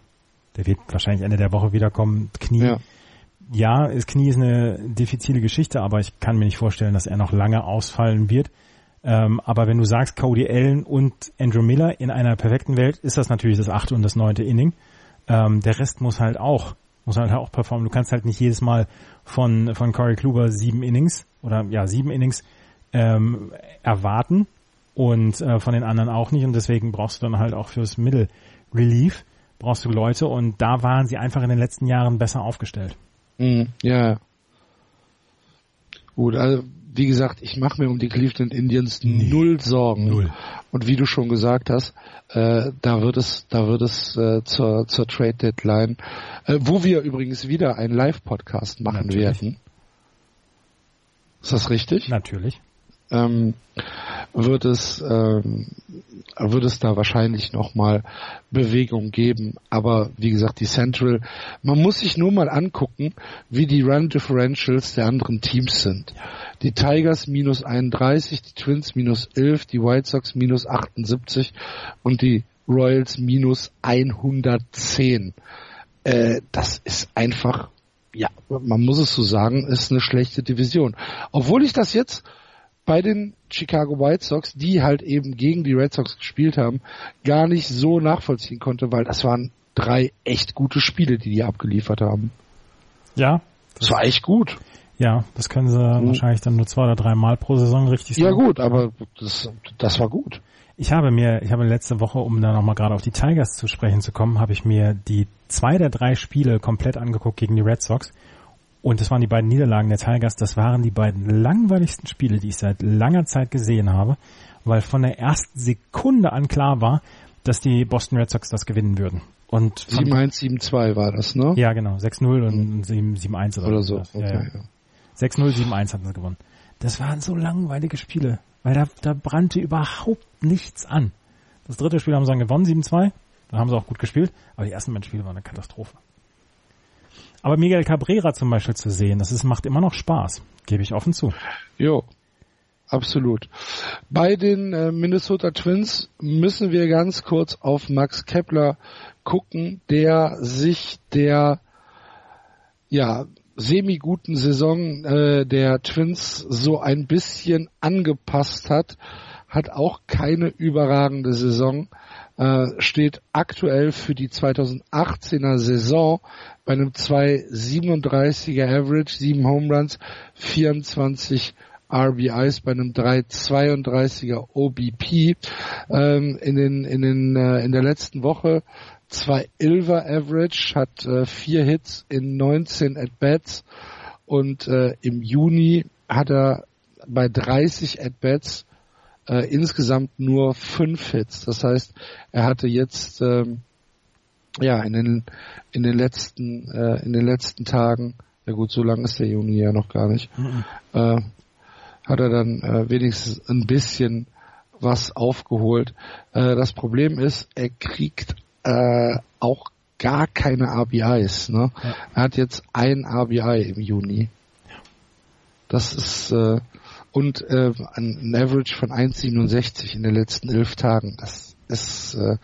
Der wird wahrscheinlich Ende der Woche wiederkommen. Knie. Ja. ja, das Knie ist eine diffizile Geschichte, aber ich kann mir nicht vorstellen, dass er noch lange ausfallen wird. Ähm, aber wenn du sagst Cody Allen und Andrew Miller in einer perfekten Welt, ist das natürlich das achte und das neunte Inning. Ähm, der Rest muss halt auch muss halt auch performen. Du kannst halt nicht jedes Mal von, von Corey Kluber sieben Innings oder ja, sieben Innings ähm, erwarten und äh, von den anderen auch nicht und deswegen brauchst du dann halt auch fürs Middle Relief brauchst du Leute und da waren sie einfach in den letzten Jahren besser aufgestellt. Mhm, ja. Gut, also wie gesagt, ich mache mir um die Cleveland Indians nee. null Sorgen. Null. Und wie du schon gesagt hast, äh, da wird es, da wird es äh, zur, zur Trade Deadline, äh, wo wir übrigens wieder einen Live-Podcast machen Natürlich. werden. Ist das richtig? Natürlich. Ähm, wird es ähm, wird es da wahrscheinlich nochmal Bewegung geben. Aber wie gesagt, die Central, man muss sich nur mal angucken, wie die Run Differentials der anderen Teams sind. Die Tigers minus 31, die Twins minus 11, die White Sox minus 78 und die Royals minus 110. Äh, das ist einfach, ja, man muss es so sagen, ist eine schlechte Division. Obwohl ich das jetzt bei den Chicago White Sox, die halt eben gegen die Red Sox gespielt haben, gar nicht so nachvollziehen konnte, weil das waren drei echt gute Spiele, die die abgeliefert haben. Ja. Das, das war echt gut. Ja, das können sie mhm. wahrscheinlich dann nur zwei oder drei Mal pro Saison richtig sagen. Ja gut, aber das, das war gut. Ich habe mir, ich habe letzte Woche, um da nochmal gerade auf die Tigers zu sprechen zu kommen, habe ich mir die zwei der drei Spiele komplett angeguckt gegen die Red Sox und das waren die beiden Niederlagen der Tigers. Das waren die beiden langweiligsten Spiele, die ich seit langer Zeit gesehen habe, weil von der ersten Sekunde an klar war, dass die Boston Red Sox das gewinnen würden. Und 7-1, 7-2 war das, ne? Ja, genau. 6-0 und 7-1 oder, oder so. Okay, ja, ja. 6-0, 7-1 hatten sie gewonnen. Das waren so langweilige Spiele, weil da, da brannte überhaupt nichts an. Das dritte Spiel haben sie dann gewonnen, 7-2. Da haben sie auch gut gespielt, aber die ersten beiden Spiele waren eine Katastrophe. Aber Miguel Cabrera zum Beispiel zu sehen, das ist, macht immer noch Spaß, gebe ich offen zu. Jo, absolut. Bei den äh, Minnesota Twins müssen wir ganz kurz auf Max Kepler gucken, der sich der ja semi-guten Saison äh, der Twins so ein bisschen angepasst hat, hat auch keine überragende Saison, äh, steht aktuell für die 2018er Saison bei einem 2,37er Average, 7 Home Runs, 24 RBIs bei einem 3,32er OBP. Ähm, in den in den äh, in der letzten Woche 2,11er Average, hat äh, vier Hits in 19 at bats und äh, im Juni hat er bei 30 at bats äh, insgesamt nur fünf Hits. Das heißt, er hatte jetzt ähm, ja, in den, in den letzten, äh, in den letzten Tagen, ja gut, so lange ist der Juni ja noch gar nicht, mhm. äh, hat er dann äh, wenigstens ein bisschen was aufgeholt. Äh, das Problem ist, er kriegt äh, auch gar keine RBIs. Ne? Ja. Er hat jetzt ein RBI im Juni. Das ist äh, und äh, ein Average von 1,67 in den letzten elf Tagen. Das ist äh,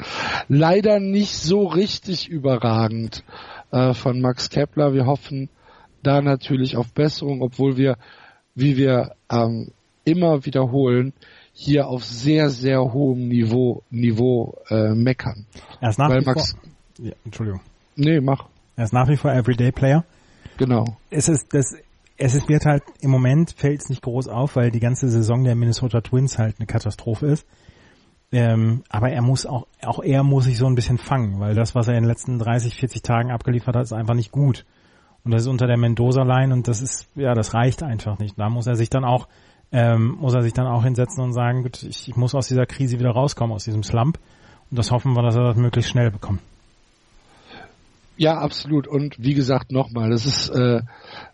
leider nicht so richtig überragend äh, von Max Kepler. Wir hoffen da natürlich auf Besserung, obwohl wir, wie wir ähm, immer wiederholen, hier auf sehr, sehr hohem Niveau, Niveau äh, meckern. Er ist nach Weil wie Max, vor, ja, Entschuldigung. Nee, mach. Er ist nach wie vor Everyday Player. Genau. Es ist das, es ist, wird halt im Moment fällt es nicht groß auf, weil die ganze Saison der Minnesota Twins halt eine Katastrophe ist. Ähm, aber er muss auch, auch er muss sich so ein bisschen fangen, weil das, was er in den letzten 30, 40 Tagen abgeliefert hat, ist einfach nicht gut. Und das ist unter der Mendoza-Line und das ist, ja, das reicht einfach nicht. Da muss er sich dann auch, ähm, muss er sich dann auch hinsetzen und sagen, gut, ich, ich muss aus dieser Krise wieder rauskommen, aus diesem Slump. Und das hoffen wir, dass er das möglichst schnell bekommt. Ja, absolut. Und wie gesagt, nochmal, es ist, äh,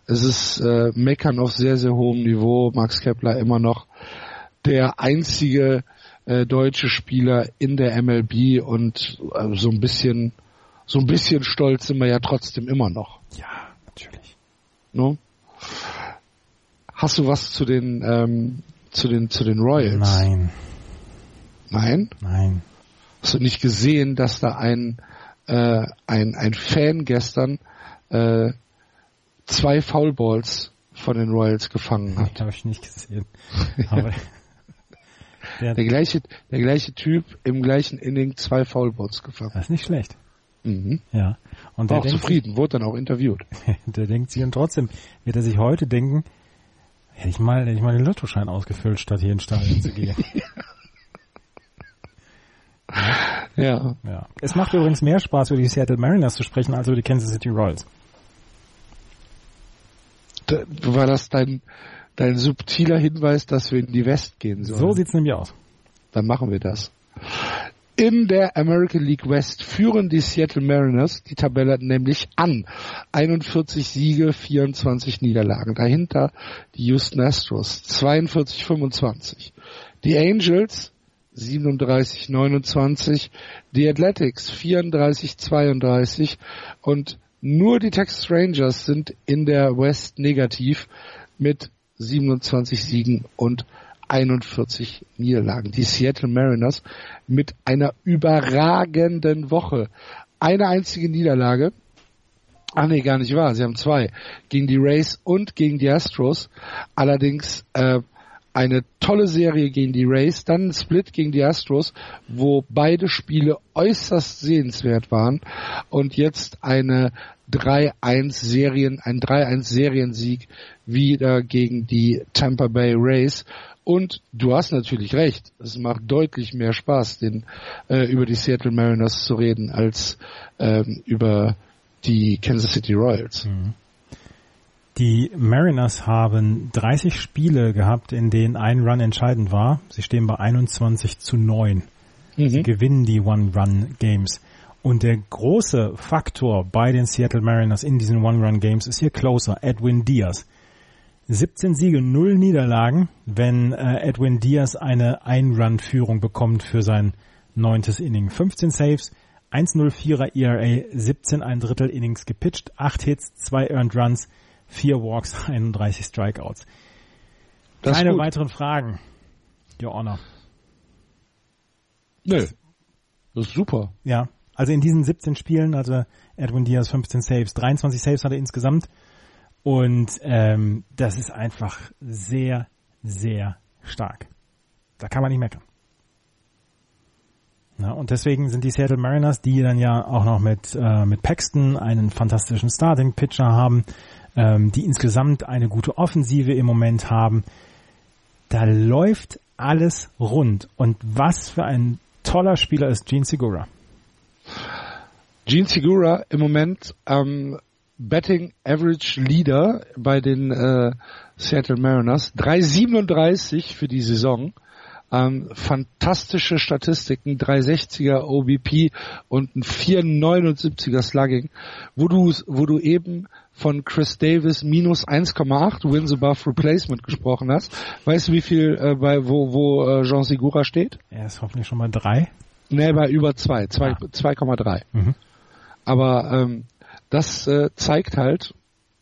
es ist äh, Meckern auf sehr, sehr hohem Niveau. Max Kepler immer noch der einzige äh, deutsche Spieler in der MLB und äh, so ein bisschen so ein bisschen stolz sind wir ja trotzdem immer noch. Ja, natürlich. No? Hast du was zu den ähm, zu den zu den Royals? Nein. Nein? Nein. Hast du nicht gesehen, dass da ein äh, ein ein Fan gestern äh, zwei Foulballs von den Royals gefangen hat? <laughs> Habe ich nicht gesehen. Der, <laughs> der, gleiche, der gleiche Typ im gleichen Inning zwei Foulbots gefangen. Das ist nicht schlecht. Mhm. Ja. Und War auch zufrieden, sich, wurde dann auch interviewt. <laughs> der denkt sich und trotzdem wird er sich heute denken, Hätte ich mal, hätte ich mal den Lottoschein ausgefüllt, statt hier ins Stadion zu gehen. Ja. ja. Es macht übrigens mehr Spaß, über die Seattle Mariners zu sprechen, als über die Kansas City Royals. Da, war das dein, dein subtiler Hinweis, dass wir in die West gehen sollen? So sieht's nämlich aus. Dann machen wir das. In der American League West führen die Seattle Mariners die Tabelle nämlich an. 41 Siege, 24 Niederlagen. Dahinter die Houston Astros 42-25. Die Angels 37-29, die Athletics 34-32 und nur die Texas Rangers sind in der West negativ mit 27 Siegen und 41 Niederlagen. Die Seattle Mariners mit einer überragenden Woche. Eine einzige Niederlage. Ach nee, gar nicht wahr. Sie haben zwei. Gegen die Rays und gegen die Astros. Allerdings äh, eine tolle Serie gegen die Rays, dann ein Split gegen die Astros, wo beide Spiele äußerst sehenswert waren und jetzt eine 3-1 Serien, ein 3-1 Seriensieg wieder gegen die Tampa Bay Rays. Und du hast natürlich recht, es macht deutlich mehr Spaß, den, äh, über die Seattle Mariners zu reden, als ähm, über die Kansas City Royals. Mhm. Die Mariners haben 30 Spiele gehabt, in denen ein Run entscheidend war. Sie stehen bei 21 zu 9. Mhm. Sie gewinnen die One-Run-Games. Und der große Faktor bei den Seattle Mariners in diesen One-Run-Games ist ihr Closer, Edwin Diaz. 17 Siege, 0 Niederlagen, wenn äh, Edwin Diaz eine Ein-Run-Führung bekommt für sein neuntes Inning. 15 Saves, 1,04er ERA, 17 ein Drittel Innings gepitcht, 8 Hits, 2 Earned Runs, vier Walks, <laughs> 31 Strikeouts. Das Keine weiteren Fragen, Your Honor. Nö. Das ist super. Ja. Also in diesen 17 Spielen hatte Edwin Diaz 15 Saves, 23 Saves hatte er insgesamt. Und ähm, das ist einfach sehr, sehr stark. Da kann man nicht meckern. Na, und deswegen sind die Seattle Mariners, die dann ja auch noch mit, äh, mit Paxton einen fantastischen Starting-Pitcher haben, ähm, die insgesamt eine gute Offensive im Moment haben. Da läuft alles rund. Und was für ein toller Spieler ist Gene Segura. Gene Segura im Moment ähm, Betting Average Leader bei den äh, Seattle Mariners. 3,37 für die Saison. Ähm, fantastische Statistiken, 360er OBP und ein 479er Slugging, wo du, wo du eben von Chris Davis minus 1,8 Wins above Replacement gesprochen hast. Weißt du, wie viel äh, bei wo, wo äh, Jean Segura steht? Er ist hoffentlich schon mal drei. Nee, bei über zwei, 2,3. Ah. Mhm. Aber ähm, das äh, zeigt halt,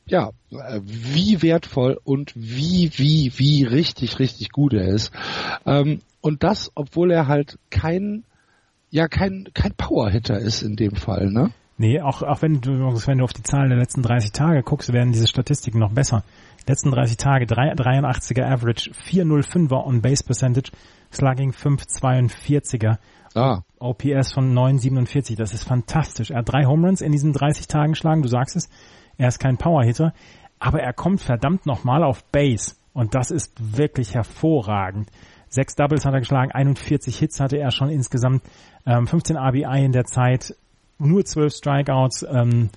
ja, äh, wie wertvoll und wie, wie, wie richtig, richtig gut er ist. Ähm, und das, obwohl er halt kein, ja, kein, kein Power-Hitter ist in dem Fall, ne? Nee, auch, auch wenn du, wenn du auf die Zahlen der letzten 30 Tage guckst, werden diese Statistiken noch besser. Letzten 30 Tage 3, 83er Average, 405er On-Base Percentage, Slugging 542er, ah. OPS von 947, das ist fantastisch. Er hat drei Home Runs in diesen 30 Tagen geschlagen, du sagst es, er ist kein Power-Hitter, aber er kommt verdammt nochmal auf Base und das ist wirklich hervorragend. Sechs Doubles hat er geschlagen, 41 Hits hatte er schon insgesamt, ähm, 15 RBI in der Zeit, nur zwölf Strikeouts. Ähm,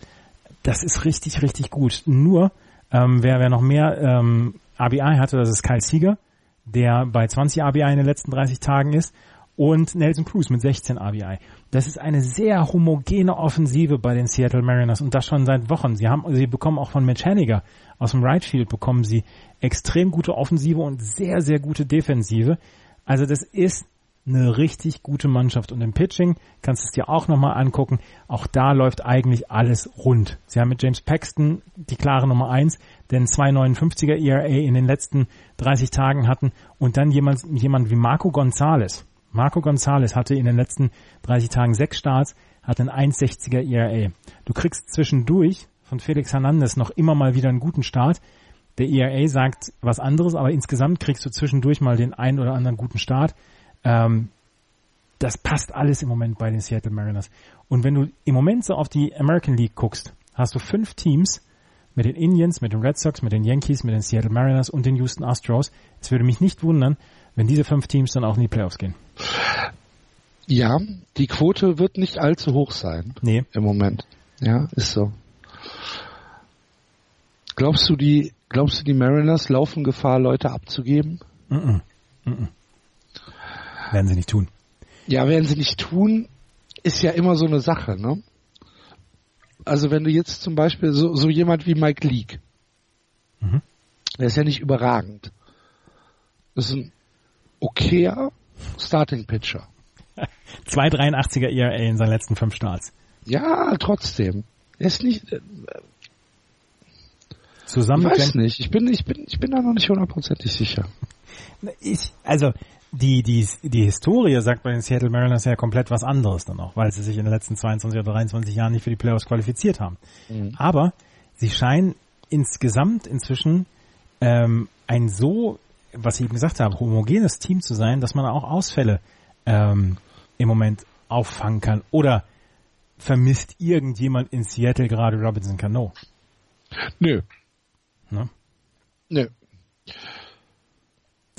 das ist richtig, richtig gut. Nur, ähm, wer, wer noch mehr ähm, RBI hatte, das ist Kyle Sieger, der bei 20 RBI in den letzten 30 Tagen ist und Nelson Cruz mit 16 RBI. Das ist eine sehr homogene Offensive bei den Seattle Mariners und das schon seit Wochen. Sie haben, sie bekommen auch von Mitch Haniger aus dem Right Field bekommen sie extrem gute Offensive und sehr, sehr gute Defensive. Also das ist eine richtig gute Mannschaft. Und im Pitching kannst du es dir auch nochmal angucken. Auch da läuft eigentlich alles rund. Sie haben mit James Paxton die klare Nummer eins, den 2,59er ERA in den letzten 30 Tagen hatten und dann jemand, jemand wie Marco Gonzalez. Marco Gonzalez hatte in den letzten 30 Tagen sechs Starts, hat einen 1,60er ERA. Du kriegst zwischendurch von Felix Hernandez noch immer mal wieder einen guten Start. Der ERA sagt was anderes, aber insgesamt kriegst du zwischendurch mal den einen oder anderen guten Start. Ähm, das passt alles im Moment bei den Seattle Mariners. Und wenn du im Moment so auf die American League guckst, hast du fünf Teams mit den Indians, mit den Red Sox, mit den Yankees, mit den Seattle Mariners und den Houston Astros. Es würde mich nicht wundern, wenn diese fünf Teams dann auch in die Playoffs gehen. Ja, die Quote wird nicht allzu hoch sein. Nee. Im Moment. Ja, ist so. Glaubst du, die, glaubst du, die Mariners laufen Gefahr, Leute abzugeben? Mm -mm. Mm werden sie nicht tun. Ja, werden sie nicht tun, ist ja immer so eine Sache, ne? Also wenn du jetzt zum Beispiel so, so jemand wie Mike Leake, mhm. der ist ja nicht überragend. Das ist ein okayer Starting Pitcher. <laughs> 2,83er ERA in seinen letzten fünf Starts. Ja, trotzdem. Er ist nicht. Äh, Zusammen. Ich weiß nicht. Ich bin, ich bin, ich bin da noch nicht hundertprozentig sicher. <laughs> Ich, also die, die, die Historie sagt bei den Seattle Mariners ja komplett was anderes dann auch, weil sie sich in den letzten 22 oder 23 Jahren nicht für die Playoffs qualifiziert haben. Mhm. Aber sie scheinen insgesamt inzwischen ähm, ein so, was ich eben gesagt habe, homogenes Team zu sein, dass man auch Ausfälle ähm, im Moment auffangen kann. Oder vermisst irgendjemand in Seattle gerade Robinson Cano? Nö. Ne? Nö.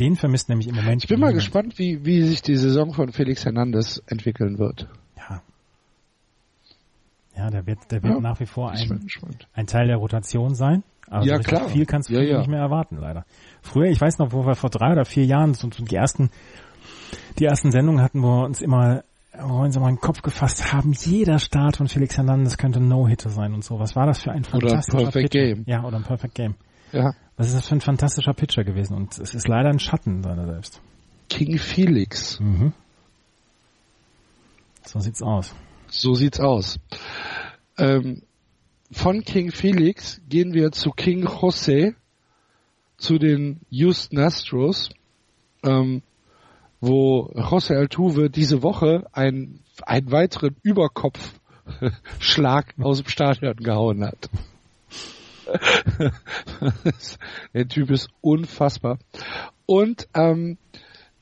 Den vermisst nämlich im Moment. Ich bin mal Moment. gespannt, wie, wie sich die Saison von Felix Hernandez entwickeln wird. Ja. Ja, der wird, der wird ja, nach wie vor ein, ein Teil der Rotation sein. Aber ja, so klar. viel kannst du ja, ja. nicht mehr erwarten, leider. Früher, ich weiß noch, wo wir vor drei oder vier Jahren so, so die ersten, die ersten Sendungen hatten, wo wir uns immer, wo wir uns immer in den Kopf gefasst haben, jeder Start von Felix Hernandez könnte No-Hitter sein und so. Was war das für ein fantastischer Oder ein Perfect Pitcher? Game. Ja, oder ein Perfect Game. Ja. Was ist das für ein fantastischer Pitcher gewesen? Und es ist leider ein Schatten seiner selbst. King Felix. Mhm. So sieht's aus. So sieht's aus. Ähm, von King Felix gehen wir zu King Jose, zu den Houston Astros, ähm, wo Jose Altuve diese Woche ein, einen weiteren Überkopfschlag <laughs> aus dem Stadion gehauen hat. <laughs> Der Typ ist unfassbar. Und ähm,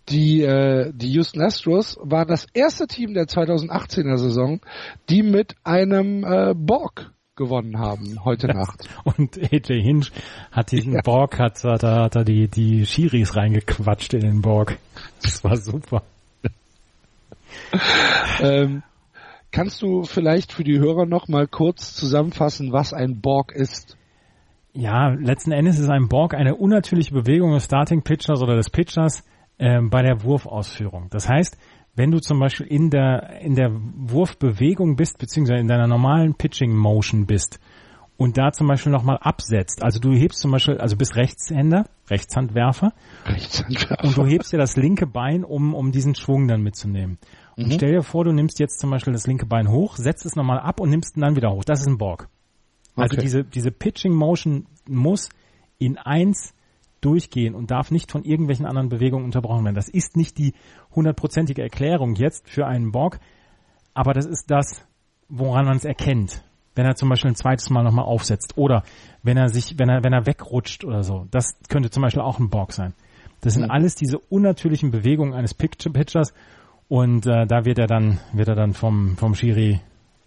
die, äh, die Houston Astros war das erste Team der 2018er Saison, die mit einem äh, Borg gewonnen haben heute Nacht. <laughs> Und AJ Hinch hat diesen ja. Borg, hat, hat, er, hat er die, die Schiris reingequatscht in den Borg. Das war super. <laughs> ähm, kannst du vielleicht für die Hörer noch mal kurz zusammenfassen, was ein Borg ist? Ja, letzten Endes ist ein Borg eine unnatürliche Bewegung des Starting Pitchers oder des Pitchers ähm, bei der Wurfausführung. Das heißt, wenn du zum Beispiel in der, in der Wurfbewegung bist, beziehungsweise in deiner normalen Pitching Motion bist und da zum Beispiel nochmal absetzt, also du hebst zum Beispiel, also bist Rechtshänder, Rechtshandwerfer, Rechtshandwerfer. und du hebst dir das linke Bein, um, um diesen Schwung dann mitzunehmen. Und mhm. stell dir vor, du nimmst jetzt zum Beispiel das linke Bein hoch, setzt es nochmal ab und nimmst es dann wieder hoch. Das ist ein Borg. Also okay. diese, diese Pitching Motion muss in eins durchgehen und darf nicht von irgendwelchen anderen Bewegungen unterbrochen werden. Das ist nicht die hundertprozentige Erklärung jetzt für einen Borg, aber das ist das, woran man es erkennt. Wenn er zum Beispiel ein zweites Mal nochmal aufsetzt oder wenn er sich, wenn er, wenn er wegrutscht oder so. Das könnte zum Beispiel auch ein Borg sein. Das sind mhm. alles diese unnatürlichen Bewegungen eines Pitchers und äh, da wird er dann, wird er dann vom, vom Schiri,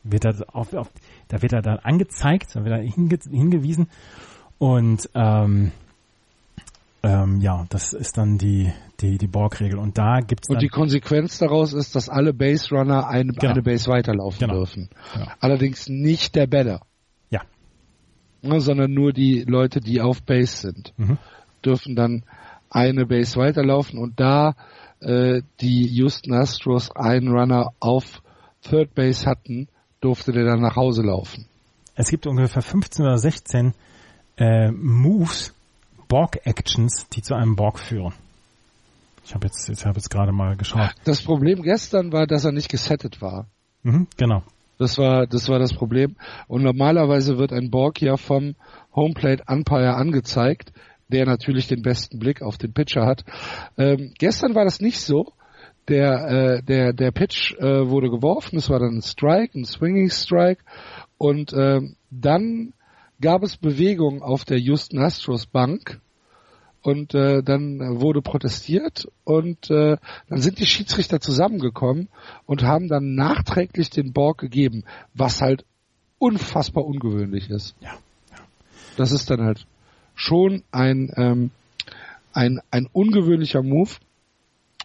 wird er auf, auf da wird er dann angezeigt, da wird er hinge hingewiesen und ähm, ähm, ja, das ist dann die die die Borg-Regel und da gibt's und die Konsequenz daraus ist, dass alle Base Runner eine, genau. eine Base weiterlaufen genau. dürfen. Genau. Allerdings nicht der Batter. Ja. ja. Sondern nur die Leute, die auf Base sind, mhm. dürfen dann eine Base weiterlaufen und da äh, die Houston Astros einen Runner auf Third Base hatten, durfte der dann nach Hause laufen. Es gibt ungefähr 15 oder 16 äh, Moves, Borg-Actions, die zu einem Borg führen. Ich habe jetzt, ich habe jetzt gerade mal geschaut. Das Problem gestern war, dass er nicht gesettet war. Mhm, genau. Das war, das war das Problem. Und normalerweise wird ein Borg ja vom Homeplate Umpire angezeigt, der natürlich den besten Blick auf den Pitcher hat. Ähm, gestern war das nicht so der, äh, der, der Pitch äh, wurde geworfen, es war dann ein Strike, ein Swinging Strike und äh, dann gab es Bewegung auf der Houston Astros Bank und äh, dann wurde protestiert und äh, dann sind die Schiedsrichter zusammengekommen und haben dann nachträglich den Borg gegeben, was halt unfassbar ungewöhnlich ist. Ja. ja. Das ist dann halt schon ein, ähm, ein, ein ungewöhnlicher Move.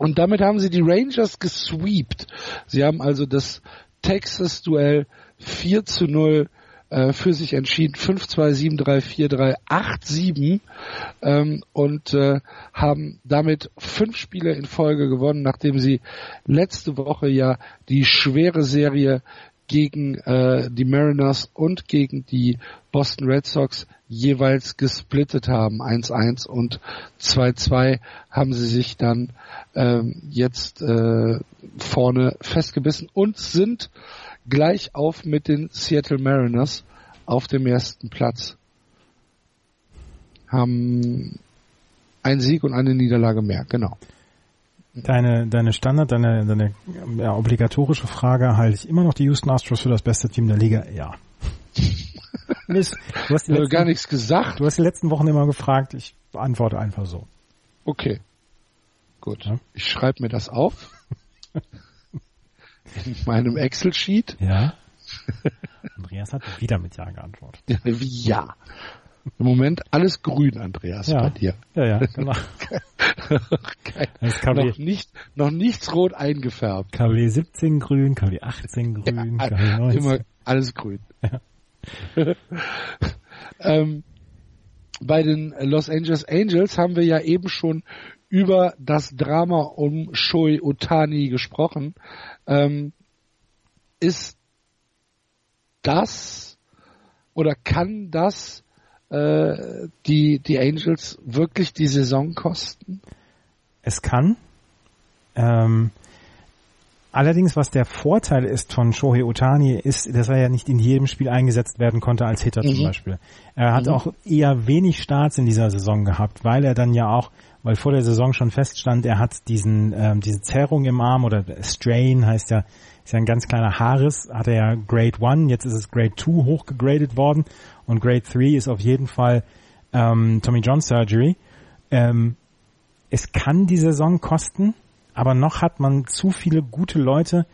Und damit haben sie die Rangers gesweept. Sie haben also das Texas-Duell 4 zu 0 äh, für sich entschieden. 5-2, 7-3, 4-3, 8-7 ähm, und äh, haben damit fünf Spiele in Folge gewonnen, nachdem sie letzte Woche ja die schwere Serie gegen äh, die Mariners und gegen die Boston Red Sox jeweils gesplittet haben. 1-1 und 2-2 haben sie sich dann ähm, jetzt äh, vorne festgebissen und sind gleich auf mit den Seattle Mariners auf dem ersten Platz. Haben ein Sieg und eine Niederlage mehr, genau. Deine, deine Standard, deine, deine ja, obligatorische Frage, halte ich immer noch die Houston Astros für das beste Team der Liga? Ja. <laughs> Mist. Du hast die letzten, gar nichts gesagt. Du hast die letzten Wochen immer gefragt, ich beantworte einfach so. Okay. Gut. Ja? Ich schreibe mir das auf. in meinem Excel-Sheet. Ja. Andreas hat wieder mit Ja geantwortet. Ja. Im Moment alles grün, Andreas, ja. bei dir. Ja, ja, genau. <laughs> noch, nicht, noch nichts rot eingefärbt. KW 17 grün, KW 18 grün, ja, KW 19. Immer alles grün. Ja. <laughs> ähm, bei den Los Angeles Angels haben wir ja eben schon über das Drama um Shoei Otani gesprochen. Ähm, ist das oder kann das äh, die, die Angels wirklich die Saison kosten? Es kann. Ähm, allerdings, was der Vorteil ist von Shohei Otani, ist, dass er ja nicht in jedem Spiel eingesetzt werden konnte als Hitter mhm. zum Beispiel. Er hat mhm. auch eher wenig Starts in dieser Saison gehabt, weil er dann ja auch, weil vor der Saison schon feststand, er hat diesen, ähm, diese Zerrung im Arm oder Strain heißt ja, ist ja ein ganz kleiner Haares, hat er ja Grade 1, jetzt ist es Grade 2 hochgegradet worden und Grade 3 ist auf jeden Fall ähm, Tommy John Surgery. Ähm, es kann die Saison kosten, aber noch hat man zu viele gute Leute,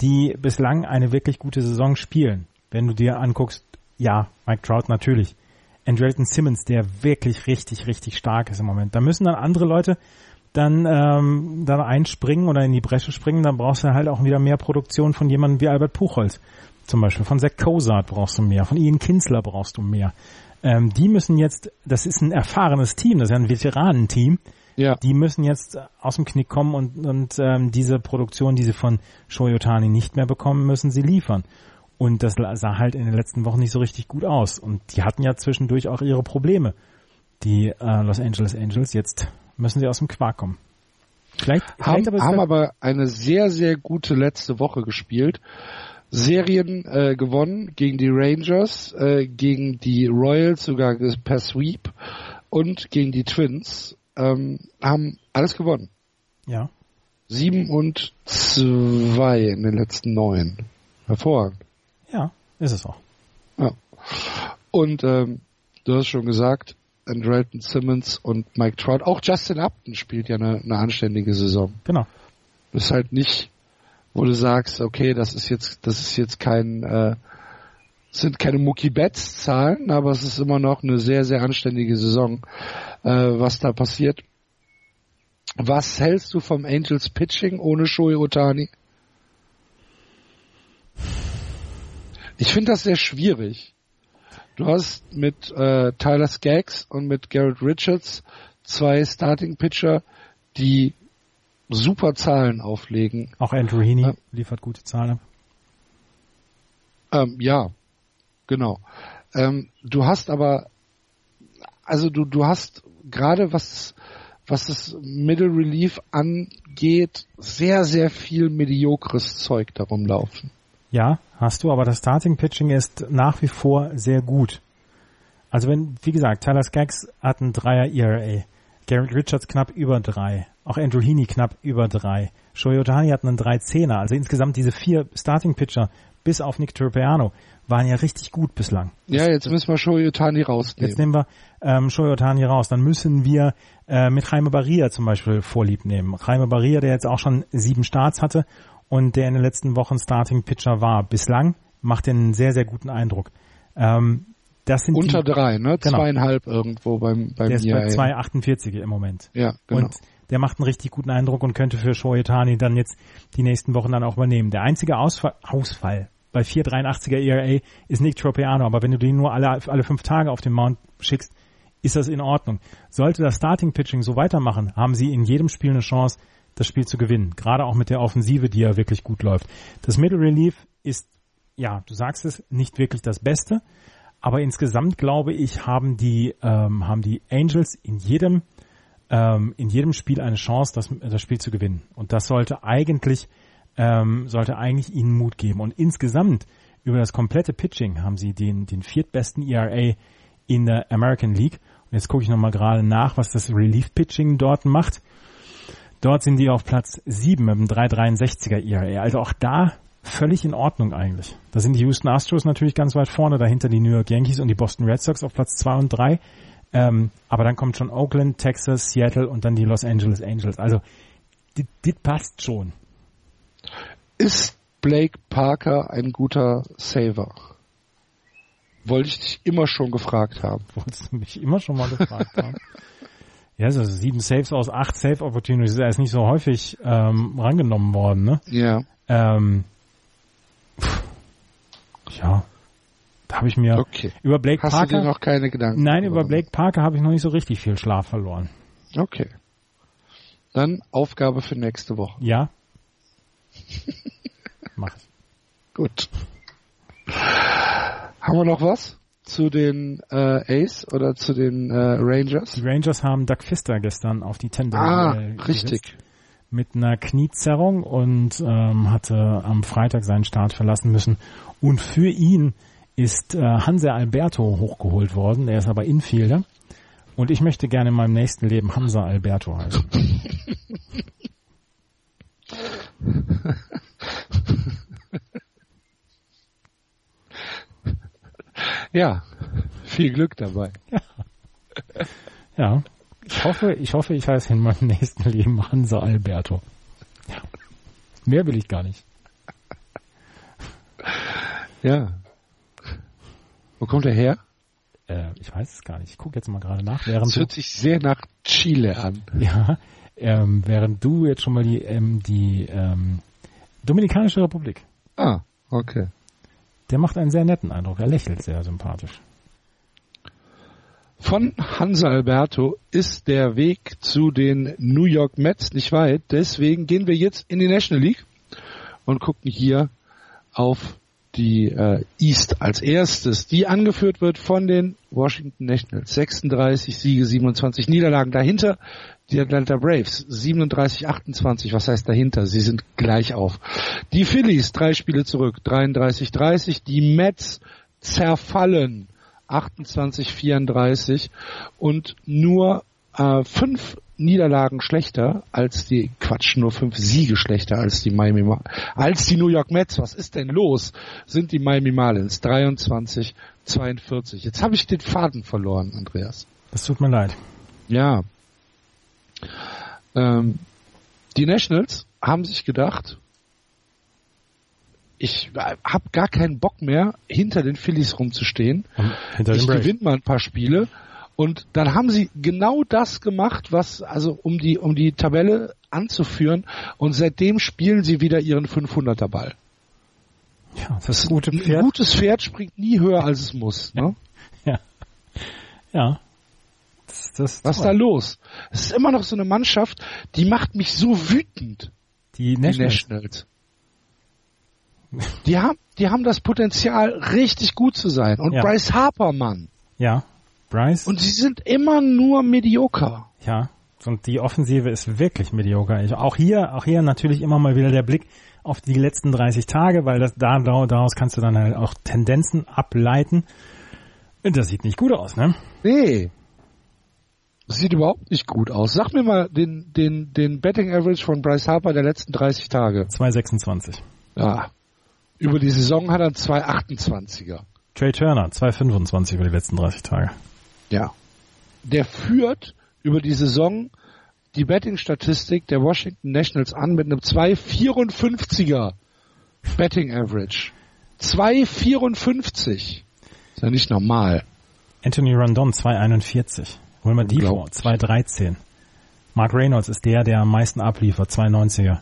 die bislang eine wirklich gute Saison spielen. Wenn du dir anguckst, ja, Mike Trout natürlich. Andrelton Simmons, der wirklich richtig, richtig stark ist im Moment. Da müssen dann andere Leute dann ähm, da einspringen oder in die Bresche springen, dann brauchst du halt auch wieder mehr Produktion von jemandem wie Albert Puchholz. Zum Beispiel von Zach Cozart brauchst du mehr, von Ian Kinsler brauchst du mehr. Ähm, die müssen jetzt, das ist ein erfahrenes Team, das ist ja ein Veteranenteam. Ja. Die müssen jetzt aus dem Knick kommen und, und ähm, diese Produktion, die sie von Shoyotani nicht mehr bekommen, müssen sie liefern. Und das sah halt in den letzten Wochen nicht so richtig gut aus. Und die hatten ja zwischendurch auch ihre Probleme. Die äh, Los Angeles Angels, jetzt müssen sie aus dem Quark kommen. Vielleicht, vielleicht haben, aber, haben aber eine sehr, sehr gute letzte Woche gespielt. Serien äh, gewonnen gegen die Rangers, äh, gegen die Royals sogar per Sweep und gegen die Twins. Ähm, haben alles gewonnen. Ja. Sieben und zwei in den letzten neun. Hervorragend. Ja, ist es auch. Ja. Und ähm, du hast schon gesagt, Andrelton Simmons und Mike Trout. Auch Justin Upton spielt ja eine, eine anständige Saison. Genau. Das ist halt nicht, wo du sagst, okay, das ist jetzt, das ist jetzt kein, äh, sind keine Mookie Betts Zahlen, aber es ist immer noch eine sehr, sehr anständige Saison, äh, was da passiert. Was hältst du vom Angels Pitching ohne Shohei Otani? Ich finde das sehr schwierig. Du hast mit äh, Tyler Skaggs und mit Garrett Richards zwei Starting Pitcher, die super Zahlen auflegen. Auch Andrew Heaney äh, liefert gute Zahlen ab. Ähm, ja, genau. Ähm, du hast aber, also du, du hast gerade was, was das Middle Relief angeht, sehr, sehr viel mediokres Zeug darum laufen. Ja, hast du, aber das Starting Pitching ist nach wie vor sehr gut. Also wenn, wie gesagt, Tyler Skaggs hat ein Dreier ERA, Garrett Richards knapp über drei, auch Andrew Heaney knapp über drei, Shohei Otani hat einen 3-10er, also insgesamt diese vier Starting Pitcher bis auf Nick Turpiano waren ja richtig gut bislang. Ja, jetzt müssen wir Shohei Otani rausnehmen. Jetzt nehmen wir ähm, Shohei Otani raus. Dann müssen wir äh, mit Jaime Barria zum Beispiel Vorlieb nehmen. Jaime Barria, der jetzt auch schon sieben Starts hatte und der in den letzten Wochen Starting Pitcher war. Bislang macht er einen sehr, sehr guten Eindruck. Ähm, Das sind Unter die, drei, ne? Genau. Zweieinhalb irgendwo beim, beim der ist bei ERA. 2,48 im Moment. Ja, genau. Und der macht einen richtig guten Eindruck und könnte für Shoetani dann jetzt die nächsten Wochen dann auch übernehmen. Der einzige Ausfall, Ausfall bei 4,83er ERA ist Nick Tropeano, aber wenn du den nur alle, alle fünf Tage auf den Mount schickst, ist das in Ordnung. Sollte das Starting Pitching so weitermachen, haben sie in jedem Spiel eine Chance, das Spiel zu gewinnen. Gerade auch mit der Offensive, die ja wirklich gut läuft. Das Middle Relief ist, ja, du sagst es, nicht wirklich das Beste. Aber insgesamt glaube ich, haben die, ähm, haben die Angels in jedem, ähm, in jedem Spiel eine Chance, das, das Spiel zu gewinnen. Und das sollte eigentlich, ähm, sollte eigentlich ihnen Mut geben. Und insgesamt über das komplette Pitching haben sie den, den viertbesten ERA in der American League. Und jetzt gucke ich nochmal gerade nach, was das Relief Pitching dort macht. Dort sind die auf Platz 7 mit einem 3,63er ERA. Also auch da völlig in Ordnung eigentlich. Da sind die Houston Astros natürlich ganz weit vorne, dahinter die New York Yankees und die Boston Red Sox auf Platz 2 und 3. Ähm, aber dann kommt schon Oakland, Texas, Seattle und dann die Los Angeles Angels. Also, das passt schon. Ist Blake Parker ein guter Saver? Wollte ich dich immer schon gefragt haben. <laughs> Wolltest du mich immer schon mal gefragt haben? <laughs> Ja, also sieben Saves aus acht Save Opportunities. Er ist nicht so häufig ähm, rangenommen worden, ne? Ja. Ähm, pff, ja, da habe ich mir Okay. über Blake Hast du Parker. dir noch keine Gedanken? nein, über Blake Parker habe ich noch nicht so richtig viel Schlaf verloren. Okay. Dann Aufgabe für nächste Woche. Ja. <laughs> Mach ich. Gut. Haben wir noch was zu den äh, Ace oder zu den äh, Rangers? Die Rangers haben Doug Fister gestern auf die Tender Ah, äh, richtig. mit einer Kniezerrung und ähm, hatte am Freitag seinen Start verlassen müssen. Und für ihn ist äh, Hanse Alberto hochgeholt worden. Er ist aber Infielder. Und ich möchte gerne in meinem nächsten Leben Hansa Alberto heißen. <laughs> <laughs> Ja, viel Glück dabei. Ja. Ich hoffe, ich hoffe, ich heiße in meinem nächsten <laughs> Leben Hansa Alberto. Ja. Mehr will ich gar nicht. Ja. Wo kommt er her? Äh, ich weiß es gar nicht. Ich gucke jetzt mal gerade nach, während Das hört sich sehr nach Chile an. ja, ähm, während du jetzt schon mal die, ähm, die ähm, Dominikanische Republik. Ah, okay. Der macht einen sehr netten Eindruck. Er lächelt sehr sympathisch. Von Hansa Alberto ist der Weg zu den New York Mets nicht weit. Deswegen gehen wir jetzt in die National League und gucken hier auf die äh, East als erstes, die angeführt wird von den Washington Nationals. 36 Siege, 27 Niederlagen. Dahinter die Atlanta Braves 37, 28. Was heißt dahinter? Sie sind gleich auf. Die Phillies drei Spiele zurück, 33, 30. Die Mets zerfallen 28, 34 und nur äh, fünf Niederlagen schlechter als die Quatsch, nur fünf Siege schlechter als die Miami als die New York Mets. Was ist denn los? Sind die Miami Marlins 23, 42. Jetzt habe ich den Faden verloren, Andreas. Das tut mir leid. Ja. Ähm, die Nationals haben sich gedacht, ich habe gar keinen Bock mehr, hinter den Phillies rumzustehen. Und hinter Ich gewinne mal ein paar Spiele. Und dann haben sie genau das gemacht, was, also um die, um die Tabelle anzuführen. Und seitdem spielen sie wieder ihren 500er Ball. Ja, das gute Ein Pferd. gutes Pferd springt nie höher, als es muss. Ne? Ja. Ja. Das, das Was ist da los? Es ist immer noch so eine Mannschaft, die macht mich so wütend. Die Die Nationals. Nationals. Die haben, die haben das Potenzial, richtig gut zu sein. Und Ja. Bryce Harper, Mann. Ja. Bryce. Und sie sind immer nur medioker. Ja, und die Offensive ist wirklich medioker. Ich, auch hier, auch hier natürlich immer mal wieder der Blick auf die letzten 30 Tage, weil das da daraus kannst du dann halt auch Tendenzen ableiten. Und das sieht nicht gut aus, ne? Nee. Sieht überhaupt nicht gut aus. Sag mir mal den, den, den Betting Average von Bryce Harper der letzten 30 Tage. 226. Ja. Über die Saison hat er einen 228er. Trey Turner 225 über die letzten 30 Tage. Ja. Der führt über die Saison die Betting-Statistik der Washington Nationals an mit einem 254er Betting Average. 254. Ist ja nicht normal. Anthony Rondon 241. Wilmer Defoe 213. Mark Reynolds ist der, der am meisten abliefert, 290er.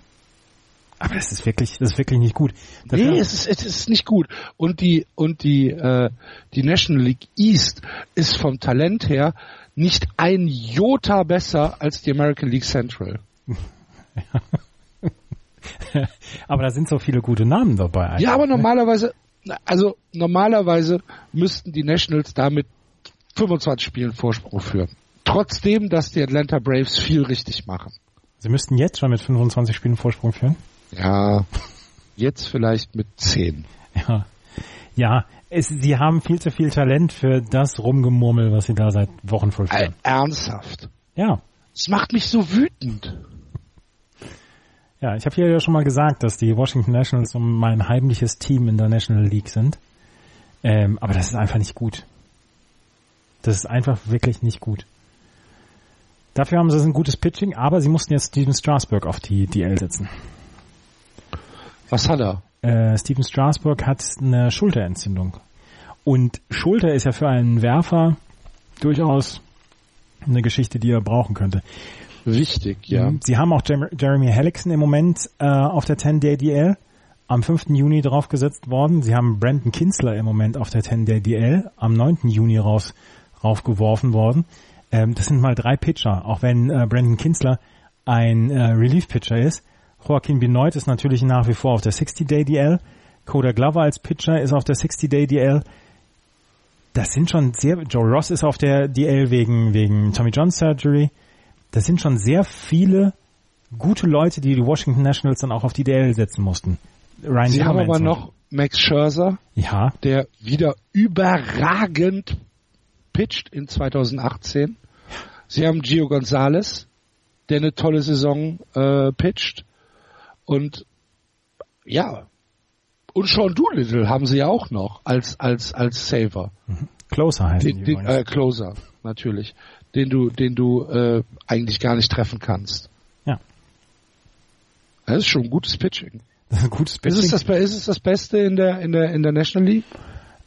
Aber das ist wirklich, das ist wirklich nicht gut. Dafür nee, es ist, es ist nicht gut. Und die, und die, äh, die National League East ist vom Talent her nicht ein Jota besser als die American League Central. <laughs> aber da sind so viele gute Namen dabei. Eigentlich. Ja, aber ne? normalerweise, also normalerweise müssten die Nationals damit 25 Spielen Vorsprung führen. Trotzdem, dass die Atlanta Braves viel richtig machen. Sie müssten jetzt schon mit 25 Spielen Vorsprung führen? Ja, jetzt vielleicht mit 10. Ja, ja es, sie haben viel zu viel Talent für das Rumgemurmel, was sie da seit Wochen vollführen. Äh, ernsthaft? Ja. Es macht mich so wütend. Ja, ich habe hier ja schon mal gesagt, dass die Washington Nationals um mein heimliches Team in der National League sind. Ähm, aber das ist einfach nicht gut. Das ist einfach wirklich nicht gut. Dafür haben sie ein gutes Pitching, aber sie mussten jetzt Steven Strasburg auf die DL setzen. Was hat er? Äh, Steven Strasburg hat eine Schulterentzündung. Und Schulter ist ja für einen Werfer durchaus eine Geschichte, die er brauchen könnte. Wichtig, ja. Mhm. Sie haben auch Jeremy Hellickson im Moment äh, auf der 10-Day DL am 5. Juni draufgesetzt worden. Sie haben Brandon Kinsler im Moment auf der 10-Day DL am 9. Juni raus raufgeworfen worden. Ähm, das sind mal drei Pitcher, auch wenn äh, Brandon Kinsler ein äh, Relief-Pitcher ist. Joaquin Benoit ist natürlich nach wie vor auf der 60-Day DL. Coda Glover als Pitcher ist auf der 60-Day DL. Das sind schon sehr, Joe Ross ist auf der DL wegen, wegen Tommy John Surgery. Das sind schon sehr viele gute Leute, die die Washington Nationals dann auch auf die DL setzen mussten. Ryan Sie haben aber noch Max Scherzer, ja. der wieder überragend pitcht in 2018. Sie haben Gio Gonzalez, der eine tolle Saison äh, pitcht. Und ja, und Sean Doolittle haben sie ja auch noch als als als Saver. Mhm. Closer heißt den, den, äh, Closer natürlich, den du den du äh, eigentlich gar nicht treffen kannst. Ja. Das ist schon ein gutes Pitching. Das ist ein gutes Pitching. Ist es das, ist es das Beste in der in der in der National League?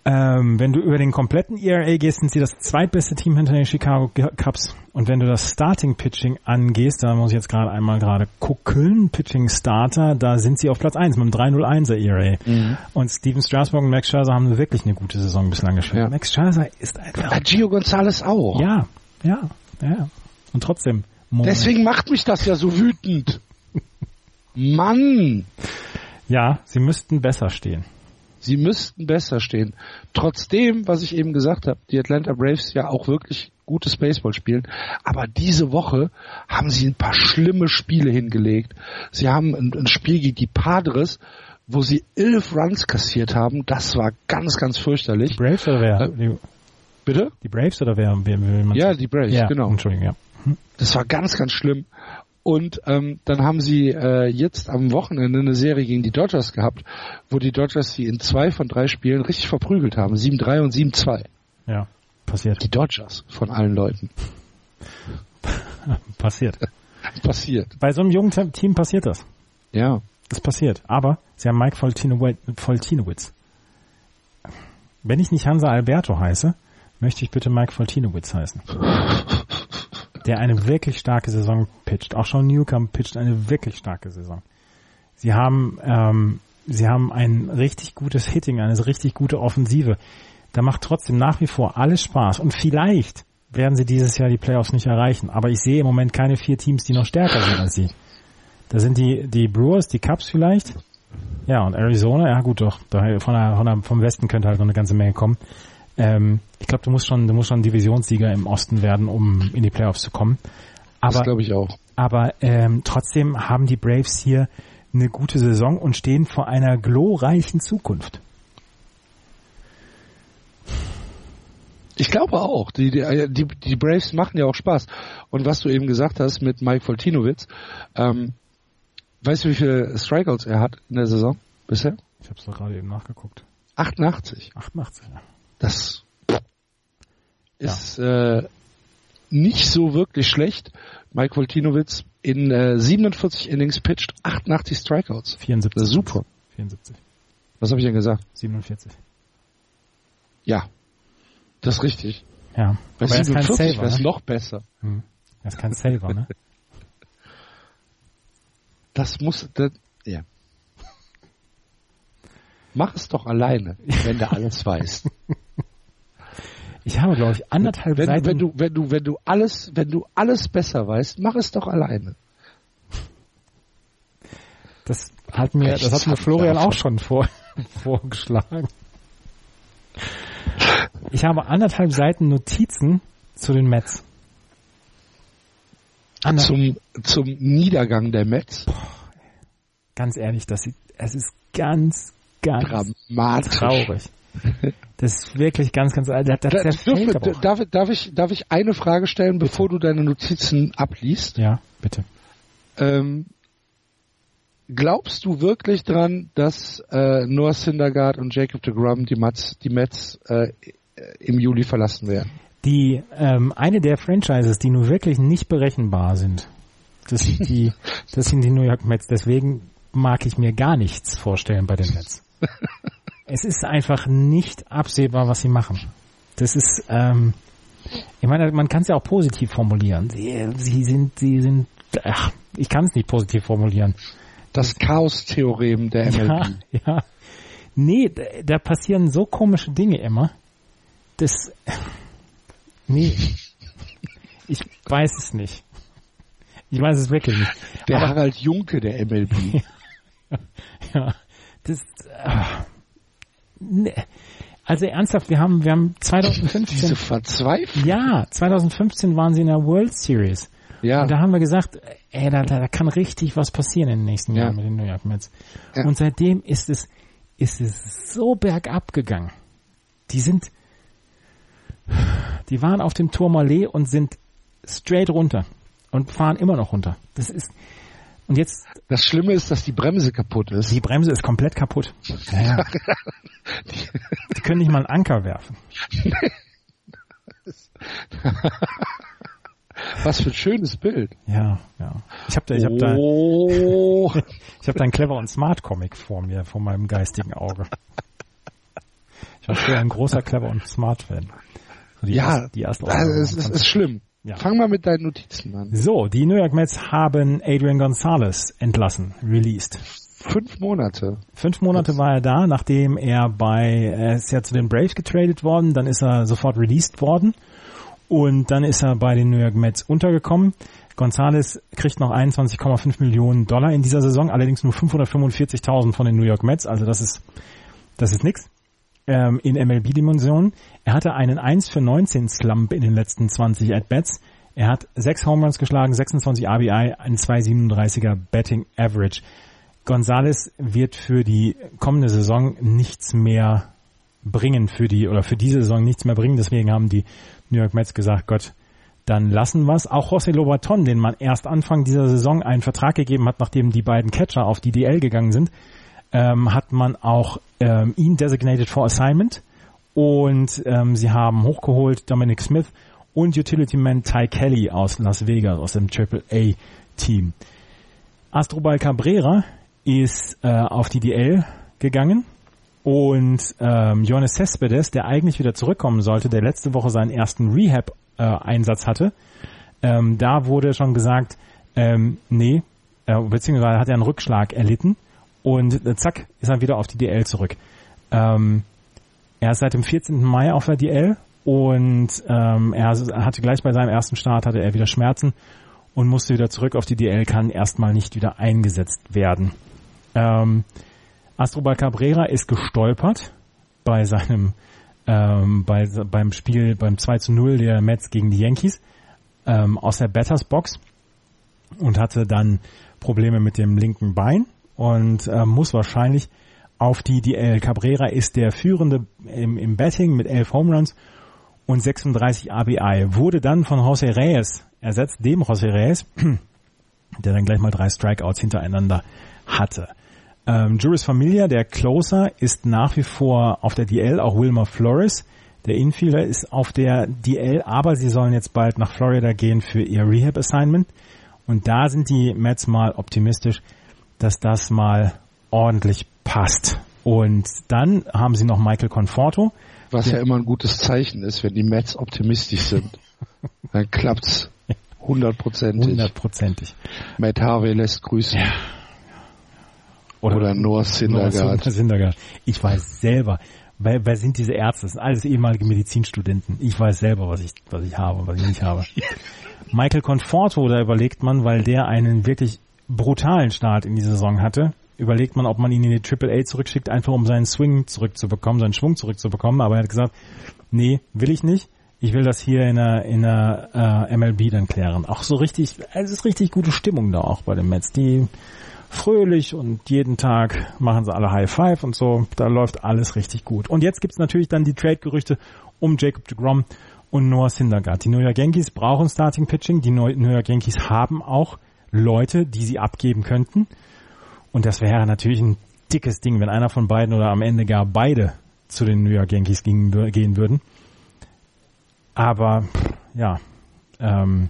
Ähm, wenn du über den kompletten ERA gehst, sind sie das zweitbeste Team hinter den Chicago Cubs. Und wenn du das Starting Pitching angehst, da muss ich jetzt gerade einmal gerade gucken, Pitching Starter, da sind sie auf Platz 1 mit einem 301er ERA. Mhm. Und Steven Strasburg und Max Scherzer haben wirklich eine gute Saison bislang gespielt. Ja. Max Scherzer ist einfach... Ja, Gio Gonzalez auch. Ja, ja, ja. Und trotzdem... Moment. Deswegen macht mich das ja so wütend. <laughs> Mann! Ja, sie müssten besser stehen. Sie müssten besser stehen. Trotzdem, was ich eben gesagt habe, die Atlanta Braves ja auch wirklich gutes Baseball spielen. Aber diese Woche haben sie ein paar schlimme Spiele hingelegt. Sie haben ein, ein Spiel gegen die Padres, wo sie elf Runs kassiert haben. Das war ganz, ganz fürchterlich. Die Braves oder wer? Äh, bitte? Die Braves oder wer? wer, wer ja, die Braves, ja, genau. Entschuldigung, ja. Hm. Das war ganz, ganz schlimm. Und ähm, dann haben sie äh, jetzt am Wochenende eine Serie gegen die Dodgers gehabt, wo die Dodgers sie in zwei von drei Spielen richtig verprügelt haben. 7-3 und 7-2. Ja, passiert. Die Dodgers von allen Leuten. <laughs> passiert. passiert. Bei so einem jungen Team passiert das. Ja. Das passiert. Aber sie haben Mike Foltinowitz. Wenn ich nicht Hansa Alberto heiße, möchte ich bitte Mike Foltinowitz heißen. <laughs> der eine wirklich starke Saison pitcht. Auch Sean Newcomb pitcht eine wirklich starke Saison. Sie haben, ähm, sie haben ein richtig gutes Hitting, eine richtig gute Offensive. Da macht trotzdem nach wie vor alles Spaß. Und vielleicht werden sie dieses Jahr die Playoffs nicht erreichen. Aber ich sehe im Moment keine vier Teams, die noch stärker sind als sie. Da sind die, die Brewers, die Cubs vielleicht. Ja, und Arizona, ja gut, doch. Von der, von der, vom Westen könnte halt noch eine ganze Menge kommen. Ähm, ich glaube, du musst schon, du musst schon Divisionssieger im Osten werden, um in die Playoffs zu kommen. Aber, das glaube ich auch. Aber ähm, trotzdem haben die Braves hier eine gute Saison und stehen vor einer glorreichen Zukunft. Ich glaube auch. Die, die, die, die Braves machen ja auch Spaß. Und was du eben gesagt hast mit Mike Foltinowitz, ähm, weißt du, wie viele Strikeouts er hat in der Saison bisher? Ich habe es doch gerade eben nachgeguckt. 88. 88, ja. Das ist ja. äh, nicht so wirklich schlecht. Mike Voltinowitz in äh, 47 Innings pitcht, 88 Strikeouts. 74. Das ist super. 74. Was habe ich denn gesagt? 47. Ja, das ist richtig. Ja. Bei Aber er ist kein 47 Saver, wäre es noch besser. Hm. Er ist kein Saver, ne? <laughs> Das muss, das, ja. Mach es doch alleine, wenn du alles weißt. Ich habe, glaube ich, anderthalb Wenn, Seiten. wenn du, wenn du, wenn du alles, wenn du alles besser weißt, mach es doch alleine. das hat mir, das hat mir Florian davon. auch schon vor, <laughs> vorgeschlagen. Ich habe anderthalb Seiten Notizen zu den Mets. Ander- Zum, zum Niedergang der Mets. ganz ehrlich, das sieht, es ist ganz, ganz Dramatisch. traurig. Das ist wirklich ganz, ganz, Da, zerfällt aber dürfen, auch. darf, darf, ich, darf ich eine Frage stellen, bevor du deine Notizen abliest? Ja, bitte. Ähm, glaubst du wirklich dran, dass äh, Noah Syndergaard und Jacob de Grum die Mets, die Mets äh, im Juli verlassen werden? Die, ähm, eine der Franchises, die nun wirklich nicht berechenbar sind, das sind die, <laughs> das sind die New York Mets. Deswegen mag ich mir gar nichts vorstellen bei den Mets. Es ist einfach nicht absehbar, was sie machen. Das ist, ähm, ich meine, man kann es ja auch positiv formulieren. Sie, sie sind, sie sind, ach, ich kann es nicht positiv formulieren. Das Chaos-Theorem der MLB. Ja, <laughs> ja. Nee, da, da passieren so komische Dinge immer. Das, <laughs> nee. Ich weiß es nicht. Ich weiß es wirklich nicht. Der Aber- Harald Junke der MLB. <laughs> Ja, das, ah, nee. also ernsthaft, wir haben, wir haben 2015, Diese Verzweiflung. ja, 2015 waren sie in der World Series. Ja. Und da haben wir gesagt, ey, da, da, da kann richtig was passieren in den nächsten Ja. Jahren mit den New York Mets. Ja. Und seitdem ist es, ist es so bergab gegangen. Die sind, die waren auf dem Tourmalet und sind straight runter und fahren immer noch runter. Das ist, und jetzt, Das Schlimme ist, dass die Bremse kaputt ist. die Bremse ist komplett kaputt. Ja. <laughs> Die können nicht mal einen Anker werfen. <laughs> Was für ein schönes Bild. Ja, ja. Ich habe da, ich habe da, Oh. <laughs> ich habe da einen Clever und Smart Comic vor mir, vor meinem geistigen Auge. Ich war früher ein großer Clever und Smart Fan. Die ja, erste, die erste Ausgabe es ist, ist schlimm. Ja. Fang mal mit deinen Notizen an. So, die New York Mets haben Adrian Gonzalez entlassen, released. Fünf Monate. Fünf Monate war er da, nachdem er bei, er ist ja zu den Braves getradet worden, dann ist er sofort released worden und dann ist er bei den New York Mets untergekommen. Gonzalez kriegt noch 21,5 Millionen Dollar in dieser Saison, allerdings nur 545.000 von den New York Mets, also das ist, das ist nix ähm, in MLB-Dimensionen. Er hatte einen 1 für 19 Slump in den letzten 20 At-Bats. Er hat sechs Home Runs geschlagen, 26 RBI, ein 2,37er Betting Average. Gonzalez wird für die kommende Saison nichts mehr bringen für die oder für diese Saison nichts mehr bringen. Deswegen haben die New York Mets gesagt, Gott, dann lassen wir's. Auch José Lobaton, den man erst Anfang dieser Saison einen Vertrag gegeben hat, nachdem die beiden Catcher auf die DL gegangen sind, ähm, hat man auch ähm, ihn designated for assignment. Und ähm, sie haben hochgeholt Dominic Smith und Utility Man Ty Kelly aus Las Vegas aus dem Triple A Team. Astrobal Cabrera ist äh, auf die DL gegangen. Und ähm, Johannes Cespedes, der eigentlich wieder zurückkommen sollte, der letzte Woche seinen ersten Rehab-Einsatz hatte, ähm, da wurde schon gesagt, ähm, nee, äh, beziehungsweise hat er einen Rückschlag erlitten und zack, ist er wieder auf die DL zurück. Ähm, er ist seit dem 14. Mai auf der DL und ähm, er hatte gleich bei seinem ersten Start hatte er wieder Schmerzen und musste wieder zurück auf die DL, kann erstmal nicht wieder eingesetzt werden. Ähm, Astrobal Cabrera ist gestolpert bei seinem ähm, bei, beim Spiel beim 2 zu 0 der Mets gegen die Yankees ähm, aus der Batters Box und hatte dann Probleme mit dem linken Bein und äh, muss wahrscheinlich auf die DL. Cabrera ist der führende im, im Betting mit 11 Home Runs und 36 RBI. Wurde dann von José Reyes ersetzt, dem José Reyes, <clears throat> der dann gleich mal drei Strikeouts hintereinander hatte. Ähm, Juris Familia, der Closer, ist nach wie vor auf der DL, auch Wilmer Flores, der Infielder, ist auf der DL, aber sie sollen jetzt bald nach Florida gehen für ihr Rehab-Assignment. Und da sind die Mets mal optimistisch, dass das mal ordentlich passt. Und dann haben sie noch Michael Conforto. Was ja immer ein gutes Zeichen ist, wenn die Mets optimistisch sind. <laughs> Dann klappt's hundertprozentig. Hundertprozentig. Matt Harvey lässt grüßen. Ja. Oder, Oder Noah Syndergaard. Noah Syndergaard. Ich weiß selber, wer, wer sind diese Ärzte? Das sind alles ehemalige Medizinstudenten. Ich weiß selber, was ich, was ich habe, was ich nicht habe. <laughs> Michael Conforto, da überlegt man, weil der einen wirklich brutalen Start in die Saison hatte, überlegt man, ob man ihn in die Triple A zurückschickt, einfach um seinen Swing zurückzubekommen, seinen Schwung zurückzubekommen. Aber er hat gesagt, nee, will ich nicht. Ich will das hier in der, in der äh, MLB dann klären. Auch so richtig, es ist richtig gute Stimmung da auch bei den Mets. Die fröhlich und jeden Tag machen sie alle High Five und so. Da läuft alles richtig gut. Und jetzt gibt's natürlich dann die Trade-Gerüchte um Jacob deGrom und Noah Syndergaard. Die New York Yankees brauchen Starting Pitching. Die New York Yankees haben auch Leute, die sie abgeben könnten. Und das wäre natürlich ein dickes Ding, wenn einer von beiden oder am Ende gar beide zu den New York Yankees gehen, gehen würden. Aber ja, ähm,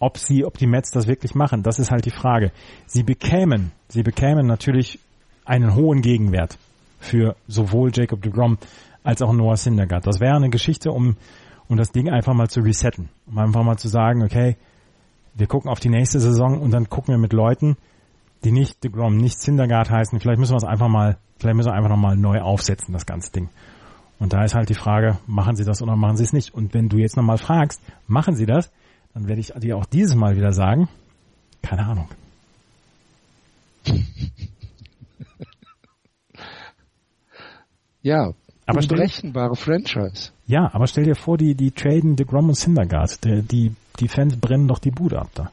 ob sie, ob die Mets das wirklich machen, das ist halt die Frage. Sie bekämen, sie bekämen natürlich einen hohen Gegenwert für sowohl Jacob de Grom als auch Noah Syndergaard. Das wäre eine Geschichte, um, um das Ding einfach mal zu resetten. Um einfach mal zu sagen, okay, wir gucken auf die nächste Saison und dann gucken wir mit Leuten, die nicht de Grom, nicht Syndergaard heißen. Vielleicht müssen wir es einfach mal, vielleicht müssen wir einfach nochmal neu aufsetzen, das ganze Ding. Und da ist halt die Frage, machen sie das oder machen sie es nicht? Und wenn du jetzt nochmal fragst, machen sie das, dann werde ich dir auch dieses Mal wieder sagen, keine Ahnung. <laughs> ja, aber unberechenbare Franchise. Ja, aber stell dir vor, die, die traden DeGrom und Syndergaard. Die, die, die Fans brennen doch die Bude ab da.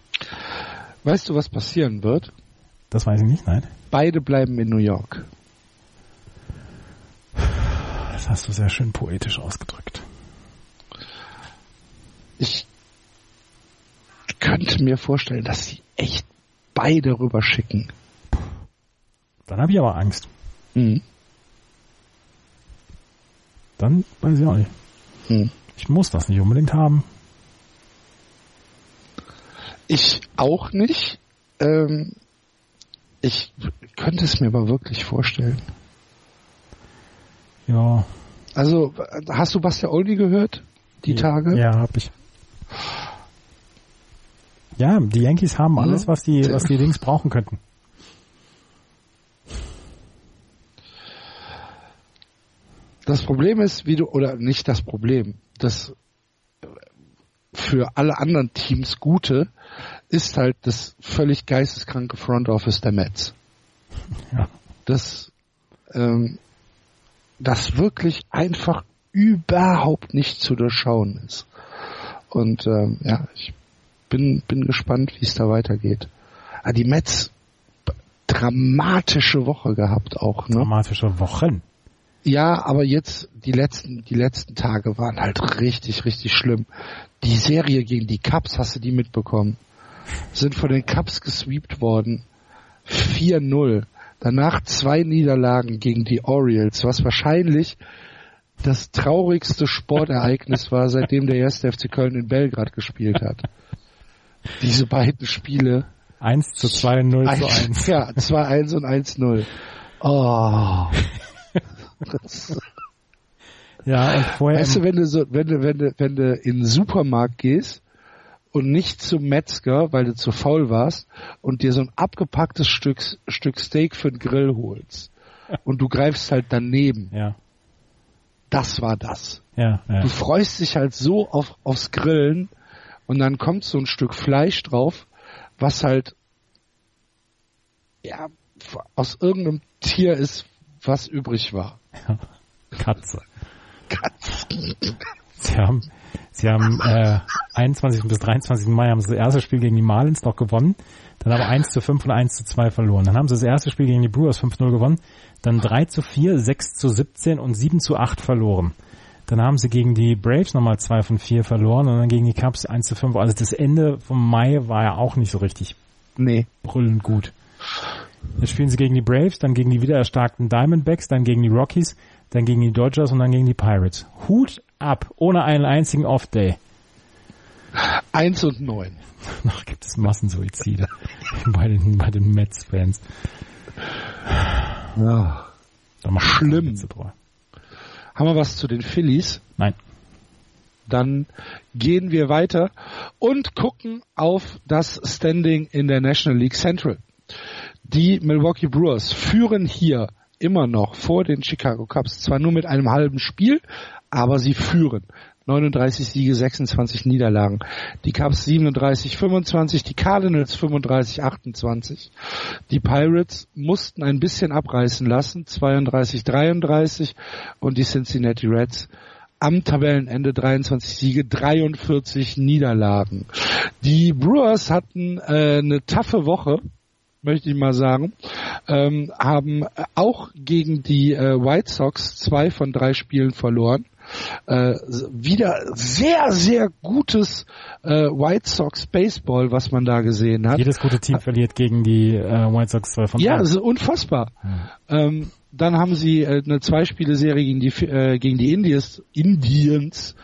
Weißt du, was passieren wird? Das weiß ich nicht, nein. Beide bleiben in New York. Das hast du sehr schön poetisch ausgedrückt. Ich könnte mir vorstellen, dass sie echt beide rüberschicken. Dann habe ich aber Angst. Mhm. Dann weiß ich auch nicht. Mhm. Ich muss das nicht unbedingt haben. Ich auch nicht. Ähm, ich könnte es mir aber wirklich vorstellen. Ja. Also, hast du Buster Oldie gehört? Die ja, Tage? Ja, hab ich. Ja, die Yankees haben alles, was die, was die Dings brauchen könnten. Das Problem ist, wie du, oder nicht das Problem, das für alle anderen Teams Gute ist halt das völlig geisteskranke Front Office der Mets. Ja. Das, ähm, das wirklich einfach überhaupt nicht zu durchschauen ist. Und ähm, ja, ich bin, bin gespannt, wie es da weitergeht. Ah, die Mets dramatische Woche gehabt auch, ne? Dramatische Wochen. Ja, aber jetzt die letzten die letzten Tage waren halt richtig richtig schlimm. Die Serie gegen die Cubs, hast du die mitbekommen? Sind von den Cubs gesweept worden. 4-0. Danach zwei Niederlagen gegen die Orioles, was wahrscheinlich das traurigste Sportereignis war, seitdem der erste FC Köln in Belgrad gespielt hat. Diese beiden Spiele. 1 zu 2, 0 zu 1. <laughs> Ja, 2-1 und 1-0. Oh. Ja, und vorher. Weißt du, wenn du so, wenn du, wenn du, wenn du in den Supermarkt gehst und nicht zum Metzger, weil du zu faul warst und dir so ein abgepacktes Stück, Stück Steak für den Grill holst und du greifst halt daneben. Ja. Das war das. Ja, ja. Du freust dich halt so auf, aufs Grillen und dann kommt so ein Stück Fleisch drauf, was halt ja aus irgendeinem Tier ist, was übrig war. Katze. Katze. Sie haben, sie haben äh, 21. bis 23. Mai haben sie das erste Spiel gegen die Marlins noch gewonnen. Dann aber 1 zu 5 und 1 zu 2 verloren. Dann haben sie das erste Spiel gegen die Brewers 5-0 gewonnen. Dann 3 zu 4, 6 zu 17 und 7 zu 8 verloren. Dann haben sie gegen die Braves nochmal 2 von 4 verloren und dann gegen die Cubs 1 zu 5. Also das Ende vom Mai war ja auch nicht so richtig nee. brüllend gut. Jetzt spielen sie gegen die Braves, dann gegen die wiedererstarkten Diamondbacks, dann gegen die Rockies, dann gegen die Dodgers und dann gegen die Pirates. Hut ab, ohne einen einzigen Off-Day. Eins und neun. <laughs> Noch gibt es Massensuizide <laughs> bei den, bei den Mets-Fans. Ja. Schlimm. Haben wir was zu den Phillies? Nein. Dann gehen wir weiter und gucken auf das Standing in der National League Central. Die Milwaukee Brewers führen hier immer noch vor den Chicago Cubs, zwar nur mit einem halben Spiel, aber sie führen. 39 Siege, 26 Niederlagen. Die Cubs 37, 25, die Cardinals 35, 28. Die Pirates mussten ein bisschen abreißen lassen, 32, 33 und die Cincinnati Reds am Tabellenende 23 Siege, 43 Niederlagen. Die Brewers hatten äh, eine taffe Woche, möchte ich mal sagen, ähm, haben auch gegen die äh, White Sox zwei von drei Spielen verloren. Äh, wieder sehr, sehr gutes äh, White Sox Baseball, was man da gesehen hat. Jedes gute Team verliert gegen die äh, White Sox 2 von Ja, drei. das ist unfassbar. Ähm, dann haben sie äh, eine Zweispiele-Serie gegen die äh, gegen die Indians, Indians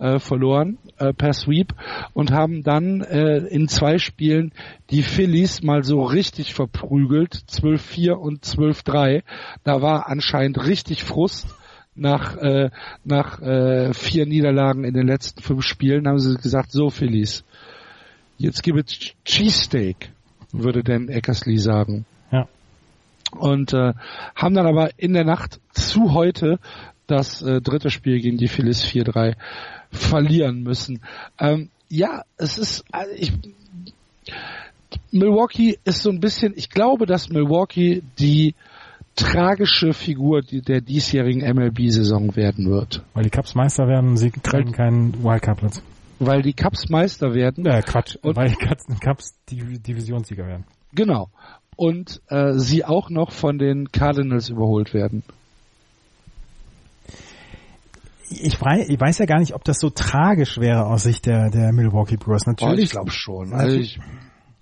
äh, verloren äh, per Sweep und haben dann äh, in zwei Spielen die Phillies mal so richtig verprügelt, 12-4 und 12-3. Da war anscheinend richtig Frust nach äh, nach äh, vier Niederlagen in den letzten fünf Spielen haben sie gesagt, so Phillies, jetzt gibt es Cheesesteak, würde Dan Eckersley sagen Ja. und äh, haben dann aber in der Nacht zu heute das äh, dritte Spiel gegen die Phillies 4-3 verlieren müssen. Ähm, ja, es ist also ich Milwaukee ist so ein bisschen, ich glaube, dass Milwaukee die tragische Figur der diesjährigen MLB-Saison werden wird. Weil die Cubs Meister werden, sie kriegen keinen Wildcard-Platz. Weil die Cubs Meister werden. Äh, Quatsch. Und- weil die die Divisionssieger werden. Genau. Und äh, sie auch noch von den Cardinals überholt werden. Ich weiß, ich weiß ja gar nicht, ob das so tragisch wäre aus Sicht der, der Milwaukee Brewers. Oh, Natürlich, ich glaube schon. Also ich,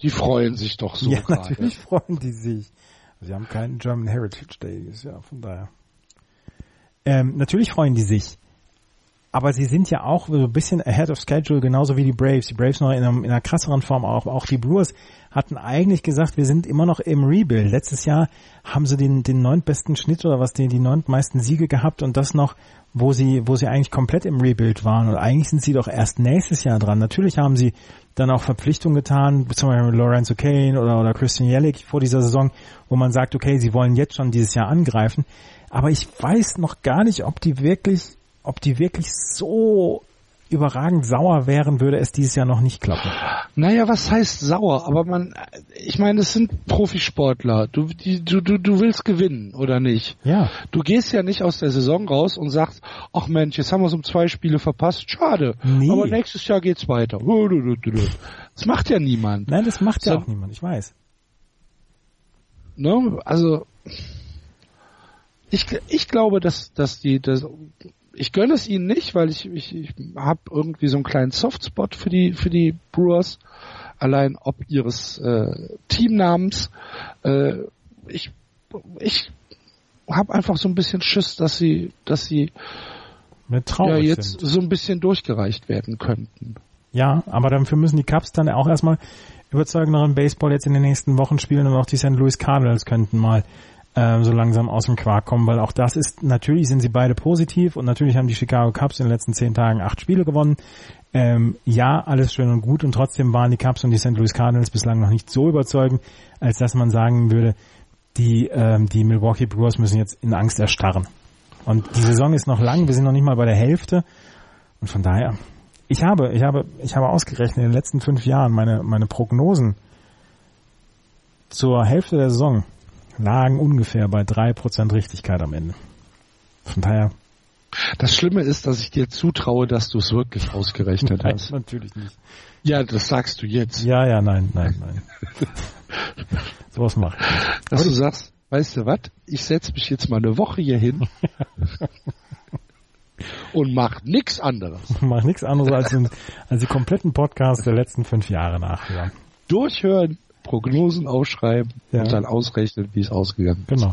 die freuen sich doch so ja, gerade. natürlich freuen die sich. Sie haben keinen German Heritage Day dieses Jahr, von daher. Ähm, natürlich freuen die sich. Aber sie sind ja auch so ein bisschen ahead of schedule, genauso wie die Braves. Die Braves noch in, einem, in einer krasseren Form auch. Auch die Brewers hatten eigentlich gesagt, wir sind immer noch im Rebuild. Letztes Jahr haben sie den, den neuntbesten Schnitt oder was, die, die neuntmeisten Siege gehabt und das noch, wo sie, wo sie eigentlich komplett im Rebuild waren. Und eigentlich sind sie doch erst nächstes Jahr dran. Natürlich haben sie dann auch Verpflichtungen getan, zum Beispiel Lorenzo Kane oder, oder Christian Jellick vor dieser Saison, wo man sagt, okay, sie wollen jetzt schon dieses Jahr angreifen. Aber ich weiß noch gar nicht, ob die wirklich, ob die wirklich so überragend sauer wären, würde es dieses Jahr noch nicht klappen. Naja, was heißt sauer? Aber man, ich meine, es sind Profisportler. Du, die, du, du, du willst gewinnen, oder nicht? Ja. Du gehst ja nicht aus der Saison raus und sagst, ach Mensch, jetzt haben wir es um zwei Spiele verpasst, schade. Nee. Aber nächstes Jahr geht's weiter. Das macht ja niemand. Nein, das macht ja So. auch niemand, ich weiß. Ne? Also ich, ich glaube, dass, dass die, dass, ich gönne es ihnen nicht, weil ich, ich, ich habe irgendwie so einen kleinen Softspot für die, für die Brewers, allein ob ihres äh, Teamnamens. Äh, ich, ich habe einfach so ein bisschen Schiss, dass sie, dass sie ja jetzt sind. so ein bisschen durchgereicht werden könnten. Ja, aber dafür müssen die Cubs dann auch erstmal überzeugenderen Baseball jetzt in den nächsten Wochen spielen und auch die St. Louis Cardinals könnten mal ähm, so langsam aus dem Quark kommen, weil auch das ist, natürlich sind sie beide positiv und natürlich haben die Chicago Cubs in den letzten zehn Tagen acht Spiele gewonnen. Ähm, ja, alles schön und gut und trotzdem waren die Cubs und die St. Louis Cardinals bislang noch nicht so überzeugend, als dass man sagen würde, die, ähm, die Milwaukee Brewers müssen jetzt in Angst erstarren. Und die Saison ist noch lang, wir sind noch nicht mal bei der Hälfte und von daher, ich habe, ich habe, ich habe ausgerechnet in den letzten fünf Jahren meine, meine Prognosen zur Hälfte der Saison lagen ungefähr bei drei Prozent Richtigkeit am Ende. Von daher, Das Schlimme ist, dass ich dir zutraue, dass du es wirklich ausgerechnet nein, hast. natürlich nicht. Ja, das sagst du jetzt. Ja, ja, nein, nein, nein. <laughs> Sowas nicht. Dass du sagst, weißt du was, ich setz mich jetzt mal eine Woche hier hin <laughs> und mach nix anderes. <laughs> Ich mache nichts anderes als, den, als die kompletten Podcasts der letzten fünf Jahre nachhören. Durchhören, Prognosen aufschreiben Ja. und dann ausrechnen, wie es ausgegangen ist. Genau.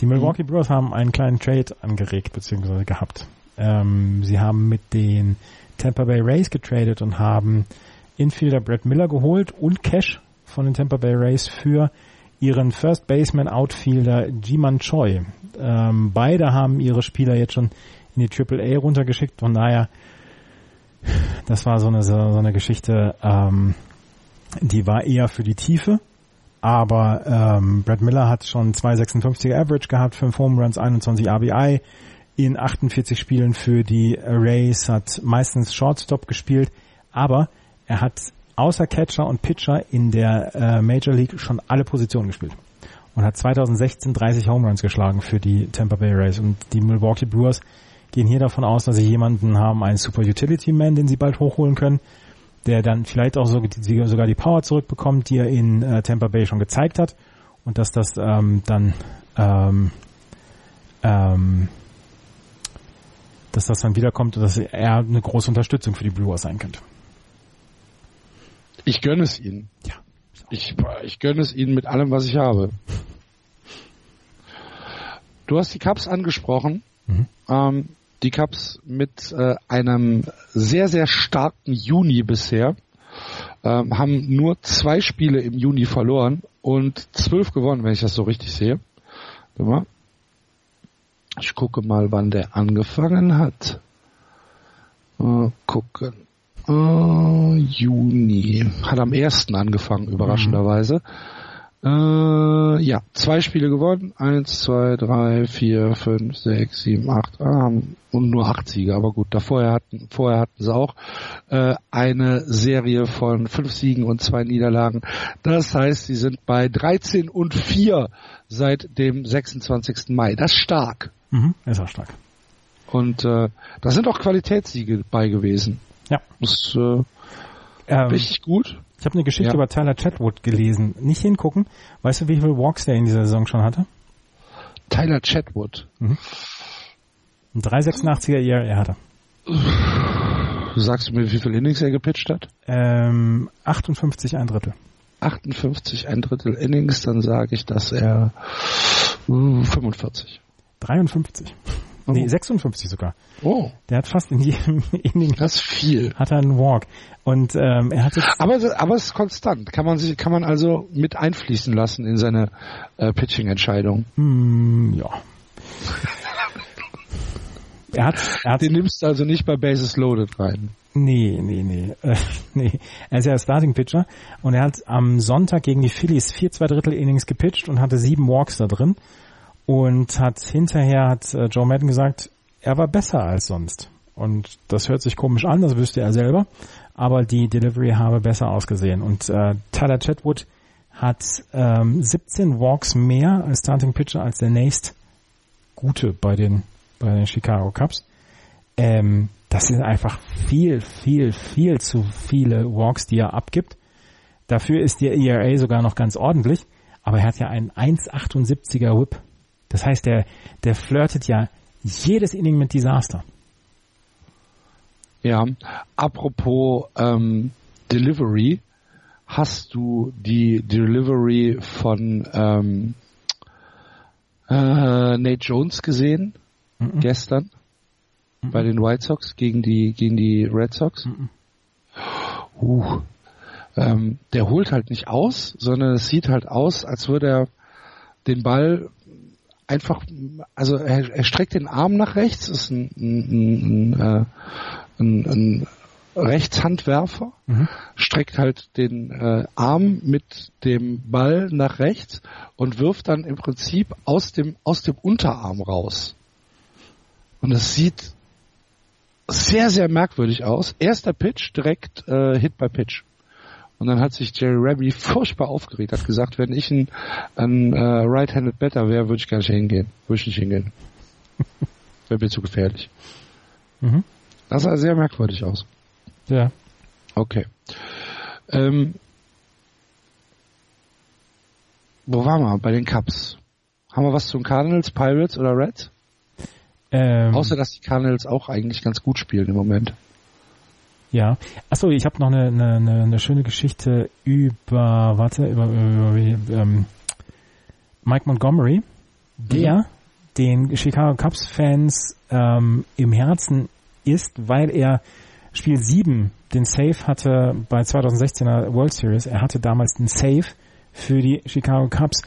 Die Milwaukee Brewers haben einen kleinen Trade angeregt bzw. gehabt. Ähm, sie haben mit den Tampa Bay Rays getradet und haben Infielder Brett Miller geholt und Cash von den Tampa Bay Rays für ihren First Baseman Outfielder Jiman Choi. Ähm, beide haben ihre Spieler jetzt schon in die Triple A runtergeschickt. Von daher, das war so eine, so, so eine Geschichte, ähm, die war eher für die Tiefe. Aber ähm, Brad Miller hat schon 2,56er Average gehabt, 5 Home Runs, 21 RBI in 48 Spielen für die Rays, hat meistens Shortstop gespielt, aber er hat außer Catcher und Pitcher in der äh, Major League schon alle Positionen gespielt und hat 2016 30 Home Runs geschlagen für die Tampa Bay Rays und die Milwaukee Brewers gehen hier davon aus, dass sie jemanden haben, einen Super Utility Man, den sie bald hochholen können, der dann vielleicht auch sogar die Power zurückbekommt, die er in äh, Tampa Bay schon gezeigt hat und dass das ähm, dann ähm, ähm, dass das dann wiederkommt und dass er eine große Unterstützung für die Brewers sein könnte. Ich gönne es ihnen. Ja. Ich, ich gönne es ihnen mit allem, was ich habe. Du hast die Cups angesprochen. Mhm. Ähm, die Cups mit äh, einem sehr, sehr starken Juni bisher. Ähm, haben nur zwei Spiele im Juni verloren und zwölf gewonnen, wenn ich das so richtig sehe. Ich gucke mal, wann der angefangen hat. Äh, gucken. Äh, Juni. Hat am ersten angefangen, überraschenderweise. Mhm. Äh, ja, zwei Spiele gewonnen. Eins, zwei, drei, vier, fünf, sechs, sieben, acht. Ah, und nur acht Siege. Aber gut, davor hatten, vorher hatten sie auch äh, eine Serie von fünf Siegen und zwei Niederlagen. Das heißt, sie sind bei 13 und 4 seit dem 26. Mai. Das ist stark. Mhm, ist auch stark. Und äh, da sind auch Qualitätssiege bei gewesen. Ja. Das ist äh, ähm, richtig gut. Ich habe eine Geschichte ja. über Tyler Chatwood gelesen. Nicht hingucken. Weißt du, wie viele Walks der in dieser Saison schon hatte? Tyler Chatwood. Mhm. Ein 386er ERA hatte. Sagst du mir, wie viele Innings er gepitcht hat? Ähm, 58 ein Drittel. 58 ein Drittel Innings, dann sage ich, dass er uh, 45. 53. Oh. Nee, 56 sogar. Oh. Der hat fast in jedem <laughs> Inning das ist viel. hat er einen Walk und ähm, er hatte aber aber es ist konstant. Kann man sich kann man also mit einfließen lassen in seine äh, Pitching Entscheidung. Mm, ja. <laughs> er hat, er hat den nimmst du also nicht bei Bases Loaded rein. Nee, nee, nee. Äh, <laughs> nee. Er ist ja Starting Pitcher und er hat am Sonntag gegen die Phillies vier zwei Drittel Innings gepitcht und hatte sieben Walks da drin und hat hinterher hat äh, Joe Madden gesagt, er war besser als sonst. Und das hört sich komisch an, das wüsste er selber, aber die Delivery habe besser ausgesehen. Und äh, Tyler Chatwood hat ähm, 17 Walks mehr als Starting Pitcher als der nächst gute bei den bei den Chicago Cubs. Ähm, das sind einfach viel, viel, viel zu viele Walks, die er abgibt. Dafür ist der ERA sogar noch ganz ordentlich, aber er hat ja einen 1,78er Whip. Das heißt, der, der flirtet ja jedes Inning mit Desaster. Ja, apropos ähm, Delivery, hast du die Delivery von ähm, äh, Nate Jones gesehen mhm. gestern mhm. bei den White Sox gegen die gegen die Red Sox? Uh, ähm, der holt halt nicht aus, sondern es sieht halt aus, als würde er den Ball einfach, also er, er streckt den Arm nach rechts, ist ein, ein, ein, äh, ein, ein Rechtshandwerfer, mhm. streckt halt den äh, Arm mit dem Ball nach rechts und wirft dann im Prinzip aus dem, aus dem Unterarm raus. Und es sieht sehr, sehr merkwürdig aus. Erster Pitch, direkt äh, Hit by Pitch. Und dann hat sich Jerry Rabby <laughs> furchtbar aufgeregt, hat gesagt, wenn ich ein, ein uh, Right-Handed Better wäre, würde ich gar nicht hingehen. Würde ich nicht hingehen. <laughs> wäre mir zu gefährlich. Mhm. Das sah sehr merkwürdig aus. Ja. Okay. Ähm, wo waren wir? Bei den Cups. Haben wir was zum Cardinals, Pirates oder Reds? Ähm, Außer dass die Cardinals auch eigentlich ganz gut spielen im Moment. Ja. Achso, ich habe noch eine, eine, eine schöne Geschichte über, warte, über, über, über ähm, Mike Montgomery, der mhm. den Chicago Cubs Fans ähm, im Herzen ist, weil er Spiel 7 den Save hatte bei 2016er World Series. Er hatte damals den Save für die Chicago Cubs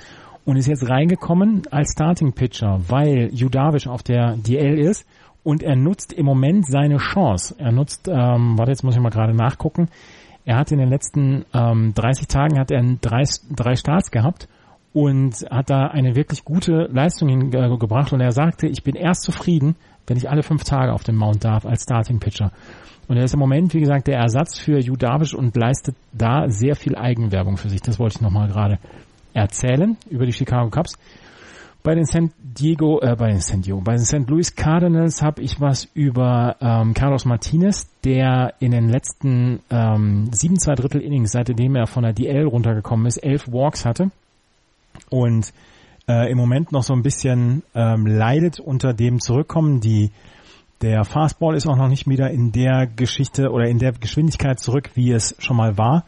und ist jetzt reingekommen als Starting Pitcher, weil Judavish auf der DL ist und er nutzt im Moment seine Chance. Er nutzt, ähm, warte, jetzt muss ich mal gerade nachgucken. Er hat in den letzten ähm, 30 Tagen hat er drei, drei Starts gehabt und hat da eine wirklich gute Leistung hingebracht und er sagte, ich bin erst zufrieden, wenn ich alle fünf Tage auf dem Mount darf als Starting Pitcher. Und er ist im Moment, wie gesagt, der Ersatz für Judavish und leistet da sehr viel Eigenwerbung für sich. Das wollte ich nochmal gerade erzählen über die Chicago Cubs. Bei den San Diego, äh, bei den San Diego, bei den St. Louis Cardinals habe ich was über ähm, Carlos Martinez, der in den letzten ähm, sieben zwei Drittel Innings, seitdem er von der DL runtergekommen ist, elf Walks hatte und äh, im Moment noch so ein bisschen ähm, leidet unter dem Zurückkommen. Die der Fastball ist auch noch nicht wieder in der Geschichte oder in der Geschwindigkeit zurück, wie es schon mal war.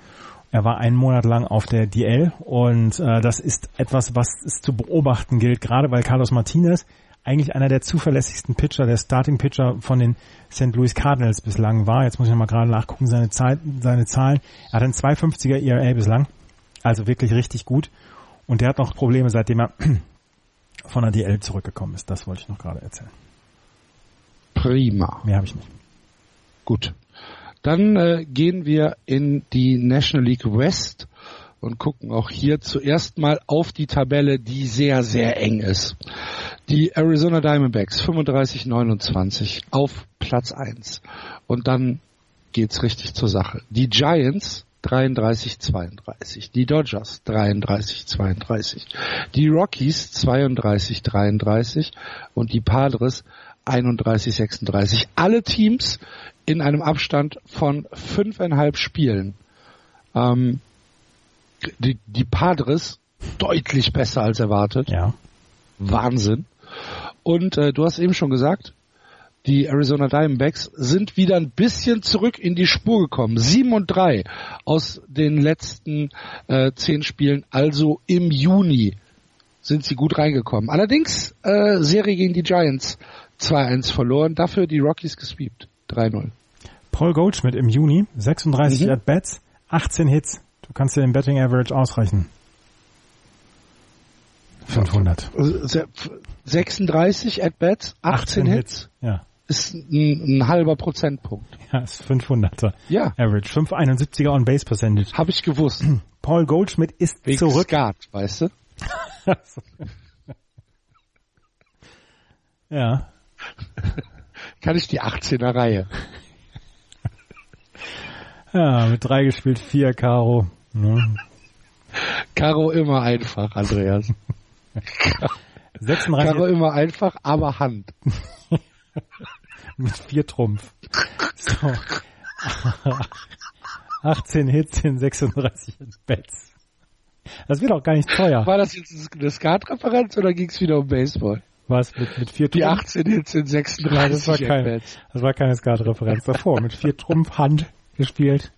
Er war einen Monat lang auf der DL und äh, das ist etwas, was es zu beobachten gilt, gerade weil Carlos Martinez eigentlich einer der zuverlässigsten Pitcher, der Starting Pitcher von den St. Louis Cardinals bislang war. Jetzt muss ich mal gerade nachgucken, seine, Zeit, seine Zahlen. Er hat einen 250er ERA bislang, also wirklich richtig gut. Und der hat noch Probleme, seitdem er <clears throat> von der DL zurückgekommen ist. Das wollte ich noch gerade erzählen. Prima. Mehr habe ich nicht. Gut. Dann äh, gehen wir in die National League West und gucken auch hier zuerst mal auf die Tabelle, die sehr, sehr eng ist. Die Arizona Diamondbacks 35-29 auf Platz 1. Und dann geht's richtig zur Sache. Die Giants 33-32, die Dodgers 33-32, die Rockies 32-33 und die Padres 31-36. Alle Teams in einem Abstand von fünfeinhalb Spielen. Ähm, die, die Padres deutlich besser als erwartet. Ja. Wahnsinn. Und äh, du hast eben schon gesagt, die Arizona Diamondbacks sind wieder ein bisschen zurück in die Spur gekommen. Sieben und drei aus den letzten äh, zehn Spielen, also im Juni sind sie gut reingekommen. Allerdings äh, Serie gegen die Giants 2-1 verloren, dafür die Rockies gesweept. 3-0. Paul Goldschmidt im Juni, 36 mhm. At-Bats, 18 Hits. Du kannst dir den Betting Average ausrechnen. 500. 36 At-Bats, 18, 18 Hits. Hits. Ja. Ist ein, ein, halber Prozentpunkt. Ja, ist 500er. Ja. Average. 571er on Base Percentage. Habe ich gewusst. <clears throat> Paul Goldschmidt ist Wegen zurück. Skat, weißt du? <laughs> ja. Kann ich die 18er Reihe. Ja, mit drei gespielt, vier Karo. Ne? Karo immer einfach, Andreas. 36. Karo immer einfach, aber Hand. <laughs> mit vier Trumpf. So. <laughs> 18 Hits in 36 Bets. Das wird auch gar nicht teuer. War das jetzt eine Skat-Referenz oder ging es wieder um Baseball? Was? Mit, mit vier Trumpf? Die 18 Hits in 36 Nein, das war kein, Das war keine Skat-Referenz davor. Mit vier Trumpf Hand gespielt.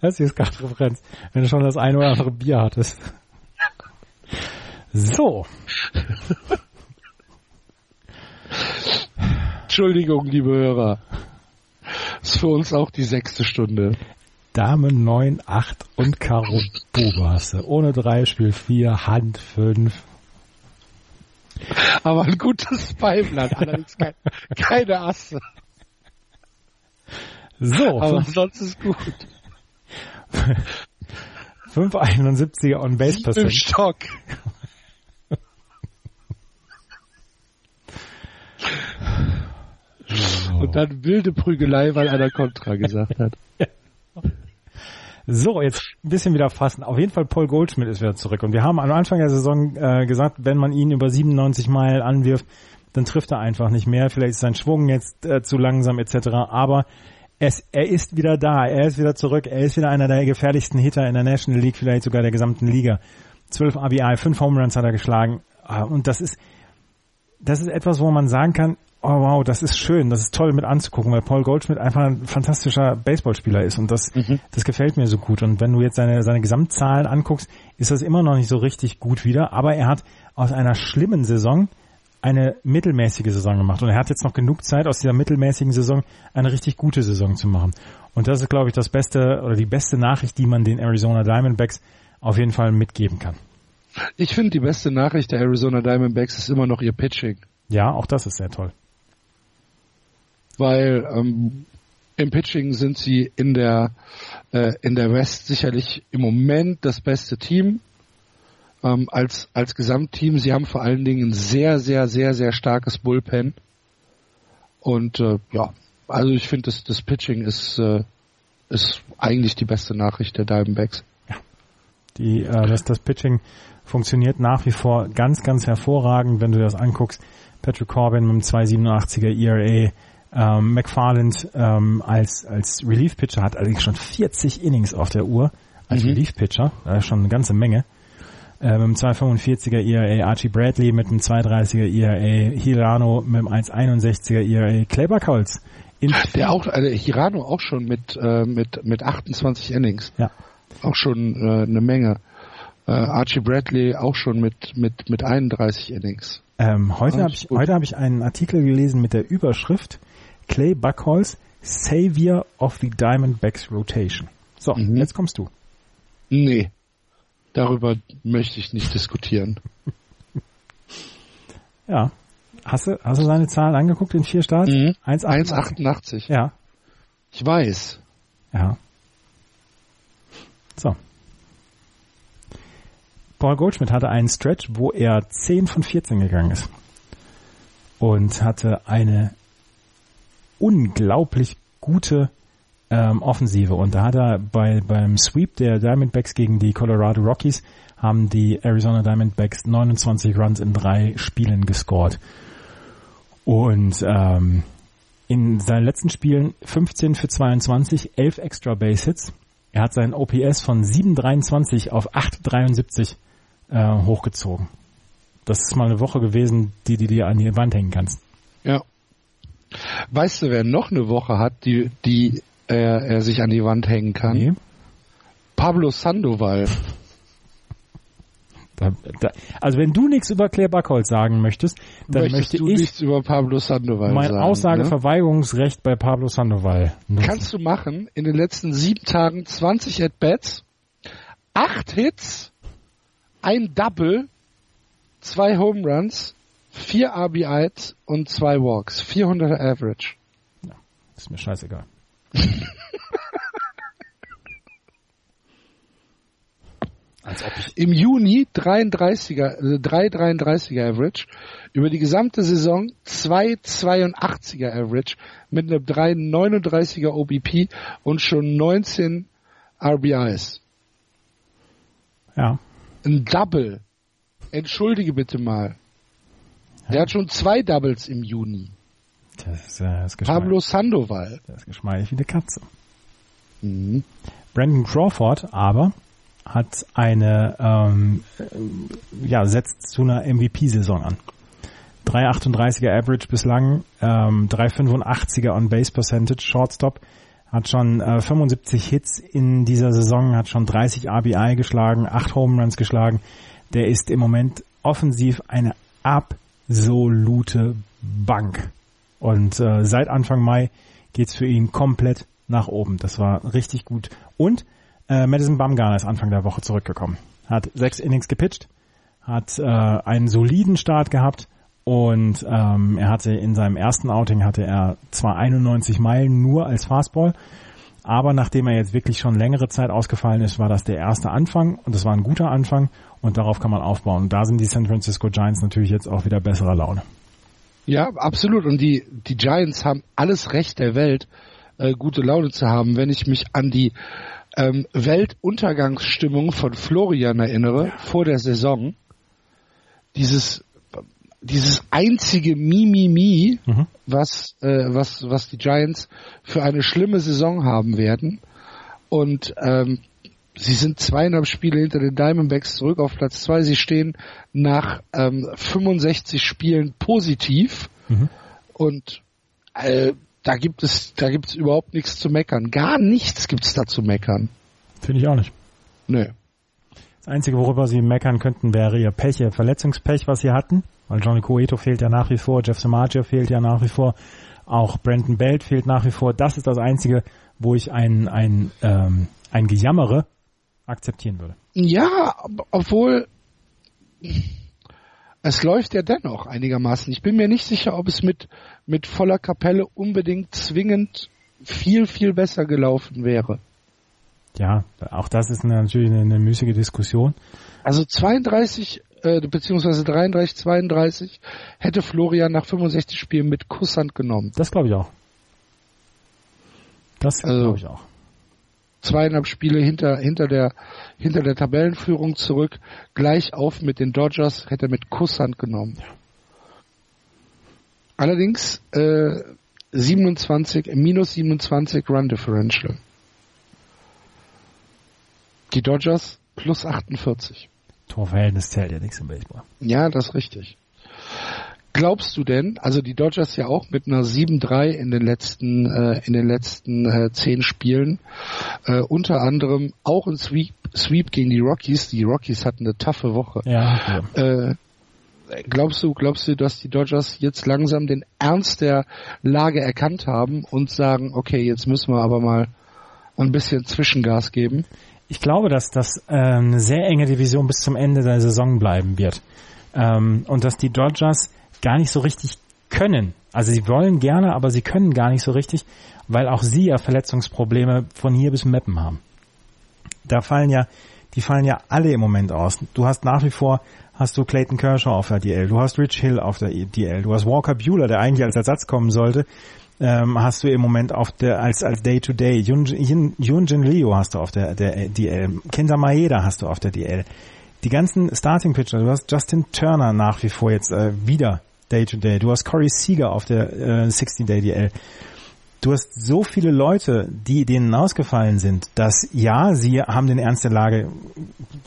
Das ist gerade Referenz. Wenn du schon das eine oder andere Bier hattest. So. Entschuldigung, liebe Hörer. Das ist für uns auch die sechste Stunde. Dame 9, 8 und Karo du. Ohne 3 Spiel 4, Hand 5. Aber ein gutes Beiblatt, allerdings kein, keine Asse. So. Aber sonst ist gut. 571er on Base Percent. Im Stock. Und dann wilde Prügelei, weil einer Kontra gesagt hat. So, jetzt ein bisschen wieder fassen. Auf jeden Fall Paul Goldschmidt ist wieder zurück. Und wir haben am Anfang der Saison äh, gesagt, wenn man ihn über 97 Meilen anwirft, dann trifft er einfach nicht mehr. Vielleicht ist sein Schwung jetzt äh, zu langsam etc. Aber es, er ist wieder da, er ist wieder zurück, er ist wieder einer der gefährlichsten Hitter in der National League, vielleicht sogar der gesamten Liga. 12 RBI, 5 Home Runs hat er geschlagen. Ah, und das ist, das ist etwas, wo man sagen kann, oh wow, das ist schön, das ist toll mit anzugucken, weil Paul Goldschmidt einfach ein fantastischer Baseballspieler ist und das, mhm. das gefällt mir so gut. Und wenn du jetzt seine, seine Gesamtzahlen anguckst, ist das immer noch nicht so richtig gut wieder, aber er hat aus einer schlimmen Saison eine mittelmäßige Saison gemacht. Und er hat jetzt noch genug Zeit, aus dieser mittelmäßigen Saison eine richtig gute Saison zu machen. Und das ist, glaube ich, das beste oder die beste Nachricht, die man den Arizona Diamondbacks auf jeden Fall mitgeben kann. Ich finde, die beste Nachricht der Arizona Diamondbacks ist immer noch ihr Pitching. Ja, auch das ist sehr toll. Weil ähm, im Pitching sind sie in der äh, in der West sicherlich im Moment das beste Team ähm, als als Gesamtteam. Sie haben vor allen Dingen ein sehr sehr sehr sehr starkes Bullpen und äh, ja, also ich finde, das, das Pitching ist äh, ist eigentlich die beste Nachricht der Diamondbacks. Die äh, das das Pitching funktioniert nach wie vor ganz ganz hervorragend, wenn du das anguckst. Patrick Corbin mit einem 2,87er ERA, ähm, McFarland ähm, als, als Relief-Pitcher hat allerdings schon 40 Innings auf der Uhr als mhm. Relief-Pitcher, ist schon eine ganze Menge. Äh, mit einem 2,45er ERA, Archie Bradley mit einem 2,30er ERA, Hirano mit einem 1,61er ERA, Kleber Buchholz. Der auch, also Hirano auch schon mit, äh, mit, mit 28 Innings. Ja. Auch schon äh, eine Menge. Äh, Archie Bradley auch schon mit, mit, mit 31 Innings. Ähm, heute habe ich, heute hab ich einen Artikel gelesen mit der Überschrift Clay Buckholz, Savior of the Diamondbacks Rotation. So, mhm. jetzt kommst du. Nee, darüber möchte ich nicht diskutieren. <laughs> ja. Hast du, hast du seine Zahlen angeguckt in vier Starts? Mhm. 1,88. Ja. Ich weiß. Ja. So. Paul Goldschmidt hatte einen Stretch, wo er 10 von 14 gegangen ist. Und hatte eine unglaublich gute ähm, Offensive. Und da hat er bei, beim Sweep der Diamondbacks gegen die Colorado Rockies haben die Arizona Diamondbacks 29 Runs in drei Spielen gescored. Und ähm, in seinen letzten Spielen 15 für 22, 11 extra Base Hits. Er hat seinen OPS von 7,23 auf 8,73 äh, hochgezogen. Das ist mal eine Woche gewesen, die, die dir an die Wand hängen kannst. Ja. Weißt du, wer noch eine Woche hat, die, die er, er sich an die Wand hängen kann? Nee. Pablo Sandoval. Da, da, also wenn du nichts über Claire Backholz sagen möchtest, dann Möchtest möchte du ich nichts über Pablo Sandoval mein sagen, Aussageverweigerungsrecht ne? bei Pablo Sandoval nutzen. Kannst du machen, in den letzten sieben Tagen 20 At-Bats, acht Hits, ein Double, zwei Home Runs, vier RBIs und zwei Walks. 400 Average. Ja, ist mir scheißegal. <laughs> Im Juni 33er, äh, 3,33er Average. Über die gesamte Saison 2,82er Average mit einem 3,39er OBP und schon 19 RBIs. Ja. Ein Double. Entschuldige bitte mal. Der hat schon zwei Doubles im Juni. Das ist, äh, das Pablo Sandoval. Das ist geschmeidig wie eine Katze. Mhm. Brandon Crawford aber hat eine, ähm, ja, setzt zu einer MVP-Saison an. 3,38er Average bislang, ähm, 3,85er On-Base Percentage, Shortstop, hat schon äh, 75 Hits in dieser Saison, hat schon 30 RBI geschlagen, 8 Home Runs geschlagen. Der ist im Moment offensiv eine absolute Bank. Und äh, seit Anfang Mai geht's für ihn komplett nach oben. Das war richtig gut. Und äh, Madison Bumgarner ist Anfang der Woche zurückgekommen. Hat sechs Innings gepitcht, hat äh, einen soliden Start gehabt und ähm, er hatte in seinem ersten Outing hatte er zwar 91 Meilen nur als Fastball, aber nachdem er jetzt wirklich schon längere Zeit ausgefallen ist, war das der erste Anfang und es war ein guter Anfang und darauf kann man aufbauen. Und da sind die San Francisco Giants natürlich jetzt auch wieder besserer Laune. Ja, absolut. Und die, die Giants haben alles Recht der Welt, äh, gute Laune zu haben. Wenn ich mich an die ähm, Weltuntergangsstimmung von Florian erinnere, vor der Saison, dieses dieses einzige Mimimi, mhm. was, äh, was, was die Giants für eine schlimme Saison haben werden. Und ähm, sie sind zweieinhalb Spiele hinter den Diamondbacks zurück auf Platz zwei. Sie stehen nach ähm, 65 Spielen positiv. Mhm. Und äh, da gibt es, da gibt es überhaupt nichts zu meckern. Gar nichts gibt es da zu meckern. Finde ich auch nicht. Nö. Das Einzige, worüber sie meckern könnten, wäre ihr Pech, ihr Verletzungspech, was sie hatten. Weil Johnny Cueto fehlt ja nach wie vor, Jeff Samaggio fehlt ja nach wie vor, auch Brandon Belt fehlt nach wie vor. Das ist das Einzige, wo ich ein, ein, ähm, ein Gejammere akzeptieren würde. Ja, obwohl es läuft ja dennoch einigermaßen. Ich bin mir nicht sicher, ob es mit, mit voller Kapelle unbedingt zwingend viel, viel besser gelaufen wäre. Ja, auch das ist natürlich eine, eine müßige Diskussion. Also 32 äh, beziehungsweise 33, 32 hätte Florian nach 65 Spielen mit Kusshand genommen. Das glaube ich auch. Das also, glaube ich auch. Zweieinhalb Spiele hinter, hinter der, hinter der Tabellenführung zurück, gleich auf mit den Dodgers, hätte er mit Kusshand genommen. Allerdings, äh, 27, minus 27 Run Differential. Die Dodgers plus 48. Torverhältnis zählt ja nichts im Baseball. Ja, das ist richtig. Glaubst du denn, also die Dodgers ja auch mit einer 7-3 in den letzten äh, in den letzten äh, zehn Spielen, äh, unter anderem auch ein Sweep, Sweep gegen die Rockies. Die Rockies hatten eine taffe Woche. Ja. ja. Äh, glaubst du, glaubst du, dass die Dodgers jetzt langsam den Ernst der Lage erkannt haben und sagen, okay, jetzt müssen wir aber mal ein bisschen Zwischengas geben? Ich glaube, dass das äh, eine sehr enge Division bis zum Ende der Saison bleiben wird. Ähm, und dass die Dodgers gar nicht so richtig können. Also sie wollen gerne, aber sie können gar nicht so richtig, weil auch sie ja Verletzungsprobleme von hier bis Meppen haben. Da fallen ja, die fallen ja alle im Moment aus. Du hast nach wie vor, hast du Clayton Kershaw auf der DL, du hast Rich Hill auf der DL, du hast Walker Bueller, der eigentlich als Ersatz kommen sollte, ähm, hast du im Moment auf der als als Day to Day. Yunjin Leo hast du auf der der DL, Kenta Maeda hast du auf der DL. Die ganzen Starting Pitcher, du hast Justin Turner nach wie vor jetzt äh, wieder Day-to-Day. Du hast Corey Seager auf der äh, 60-Day-DL. Du hast so viele Leute, die denen ausgefallen sind, dass ja, sie haben den Ernst der Lage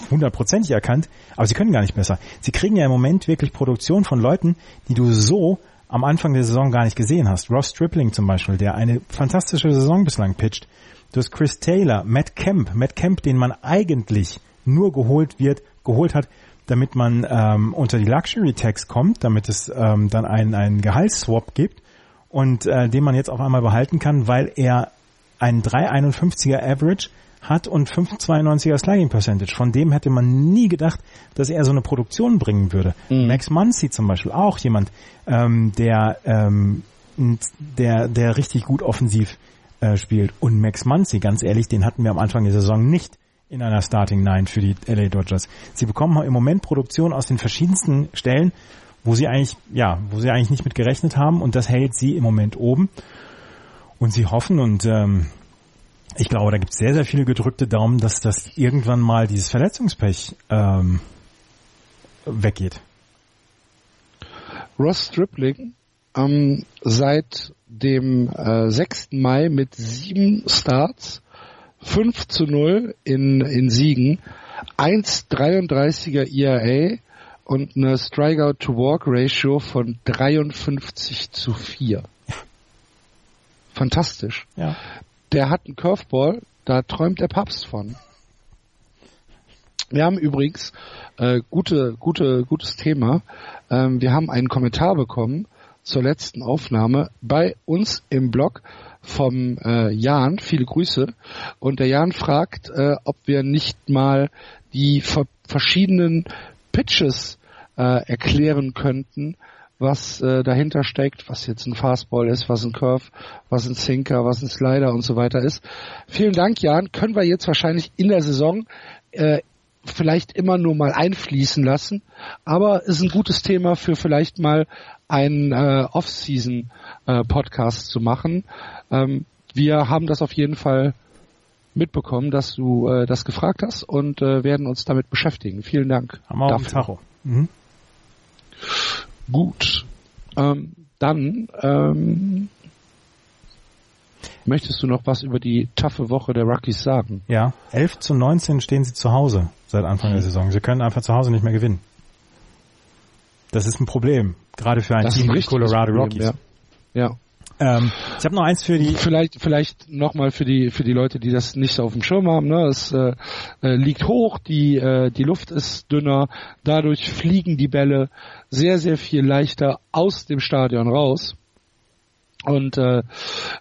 hundertprozentig erkannt, aber sie können gar nicht besser. Sie kriegen ja im Moment wirklich Produktion von Leuten, die du so am Anfang der Saison gar nicht gesehen hast. Ross Stripling zum Beispiel, der eine fantastische Saison bislang pitcht. Du hast Chris Taylor, Matt Kemp, Matt Kemp, den man eigentlich nur geholt wird, geholt hat, damit man ähm, unter die Luxury Tax kommt, damit es ähm, dann einen, einen Gehaltsswap gibt und äh, den man jetzt auf einmal behalten kann, weil er einen 3,51er Average hat und 5,92er Slugging Percentage. Von dem hätte man nie gedacht, dass er so eine Produktion bringen würde. Mhm. Max Muncy zum Beispiel, auch jemand, ähm, der, ähm, der, der richtig gut offensiv äh, spielt. Und Max Muncy, ganz ehrlich, den hatten wir am Anfang der Saison nicht in einer Starting Nine für die LA Dodgers. Sie bekommen im Moment Produktion aus den verschiedensten Stellen, wo sie eigentlich, ja, wo sie eigentlich nicht mit gerechnet haben und das hält sie im Moment oben. Und sie hoffen und ähm, ich glaube, da gibt es sehr, sehr viele gedrückte Daumen, dass das irgendwann mal dieses Verletzungspech ähm, weggeht. Ross Stripling ähm, seit dem äh, 6. Mai mit sieben Starts 5 zu 0 in, in Siegen, 1,33er ERA und eine Strikeout-to-Walk-Ratio von 53 zu 4. <laughs> Fantastisch. Ja. Der hat einen Curveball, da träumt der Papst von. Wir haben übrigens äh, gute, gute, gutes Thema. Ähm, wir haben einen Kommentar bekommen zur letzten Aufnahme bei uns im Blog vom äh, Jan. Viele Grüße. Und der Jan fragt, äh, ob wir nicht mal die ver verschiedenen Pitches äh, erklären könnten, was äh, dahinter steckt, was jetzt ein Fastball ist, was ein Curve, was ein Sinker, was ein Slider und so weiter ist. Vielen Dank, Jan. Können wir jetzt wahrscheinlich in der Saison äh, vielleicht immer nur mal einfließen lassen, aber ist ein gutes Thema für vielleicht mal einen äh, Off-Season äh, zu machen. Ähm, wir haben das auf jeden Fall mitbekommen, dass du äh, das gefragt hast und äh, werden uns damit beschäftigen. Vielen Dank. Haben wir dafür. Tacho. Mhm. Gut. Ähm, dann ähm, möchtest du noch was über die taffe Woche der Rockies sagen? Ja, 11 zu 19 stehen sie zu Hause seit Anfang der Saison. Sie können einfach zu Hause nicht mehr gewinnen. Das ist ein Problem, gerade für ein das Team wie Colorado Problem, Rockies. Ja. ja. Ähm, ich habe noch eins für die. Vielleicht, vielleicht nochmal für die für die Leute, die das nicht so auf dem Schirm haben. Ne? Es äh, äh, liegt hoch, die äh, die Luft ist dünner, dadurch fliegen die Bälle sehr sehr viel leichter aus dem Stadion raus. Und äh,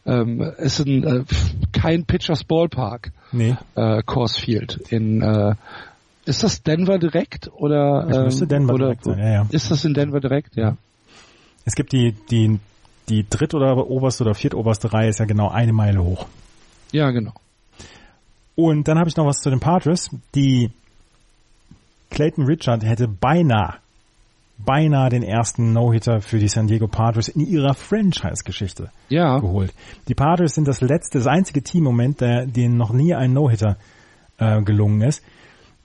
ähm, es ist ein, äh, kein Pitchers Ballpark, nee. äh, Course Field in äh, ist das Denver direkt oder ähm, Denver oder, direkt sein, ja, ja. Ist das in Denver direkt? Ja. Es gibt die, die, die dritt- oder oberste oder viertoberste Reihe ist ja genau eine Meile hoch. Ja, genau. Und dann habe ich noch was zu den Padres. Die Clayton Richard hätte beinahe, beinahe den ersten No-Hitter für die San Diego Padres in ihrer Franchise-Geschichte Ja, geholt. Die Padres sind das letzte, das einzige Team im Moment, der, denen noch nie ein No-Hitter äh, gelungen ist.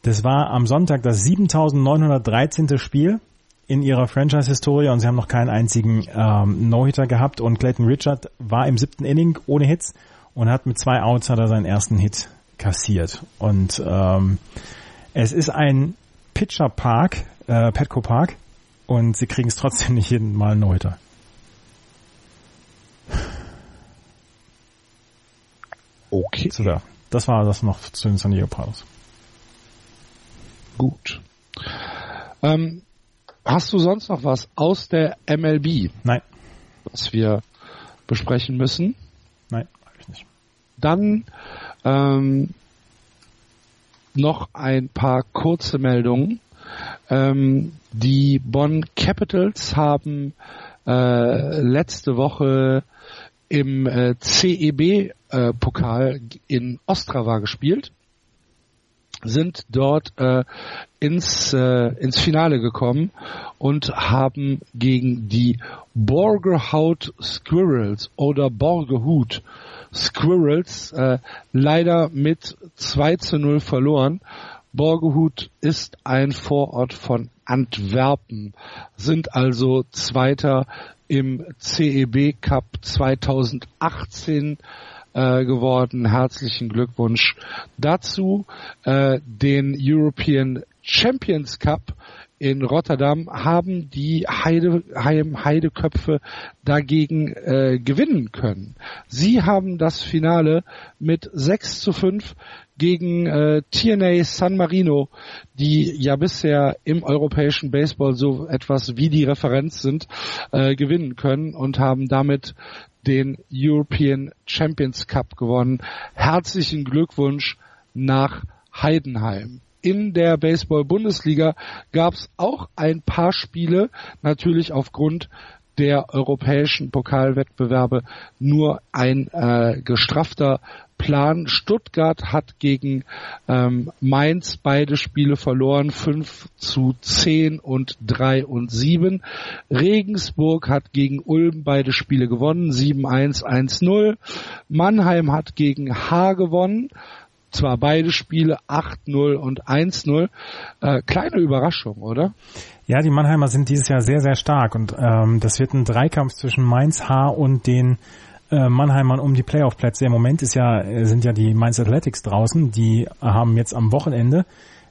Das war am Sonntag das 7913. Spiel in ihrer Franchise-Historie und sie haben noch keinen einzigen ähm, No-Hitter gehabt und Clayton Richard war im siebten Inning ohne Hits und hat mit zwei Outs hat er seinen ersten Hit kassiert. Und ähm, es ist ein Pitcher-Park, äh, Petco Park und sie kriegen es trotzdem nicht jeden Mal einen No-Hitter. okay, So, ja. Das war das noch zu den San Diego Padres. gut. Ähm, hast du sonst noch was aus der MLB, Nein, was wir besprechen müssen? nein, hab ich nicht. Dann ähm, noch ein paar kurze Meldungen. Ähm, die Bonn Capitals haben äh, letzte Woche im äh, CEB-Pokal in Ostrava gespielt, sind dort äh, ins, äh, ins Finale gekommen und haben gegen die Borgerhout Squirrels oder Borgehut Squirrels äh, leider mit 2 zu 0 verloren. Borgehut ist ein Vorort von Antwerpen, sind also Zweiter im CEB Cup 2018 äh, geworden. Herzlichen Glückwunsch dazu. Äh, den European Champions Cup in Rotterdam haben die Heide, Heideköpfe dagegen äh, gewinnen können. Sie haben das Finale mit 6 zu 5 gegen äh, TNA San Marino, die ja bisher im europäischen Baseball so etwas wie die Referenz sind, äh, gewinnen können und haben damit den European Champions Cup gewonnen. Herzlichen Glückwunsch nach Heidenheim. In der Baseball-Bundesliga gab es auch ein paar Spiele, natürlich aufgrund der europäischen Pokalwettbewerbe nur ein äh, gestraffter Plan. Stuttgart hat gegen ähm, Mainz beide Spiele verloren, 5 zu 10 und 3 und 7. Regensburg hat gegen Ulm beide Spiele gewonnen, 7-1, 1-0. Mannheim hat gegen H gewonnen, zwar beide Spiele 8-0 und 1-0. Äh, kleine Überraschung, oder? Ja, die Mannheimer sind dieses Jahr sehr, sehr stark und ähm, das wird ein Dreikampf zwischen Mainz H und den äh, Mannheimern um die Playoff-Plätze. Im Moment ist ja, äh, sind ja die Mainz Athletics draußen, die haben jetzt am Wochenende,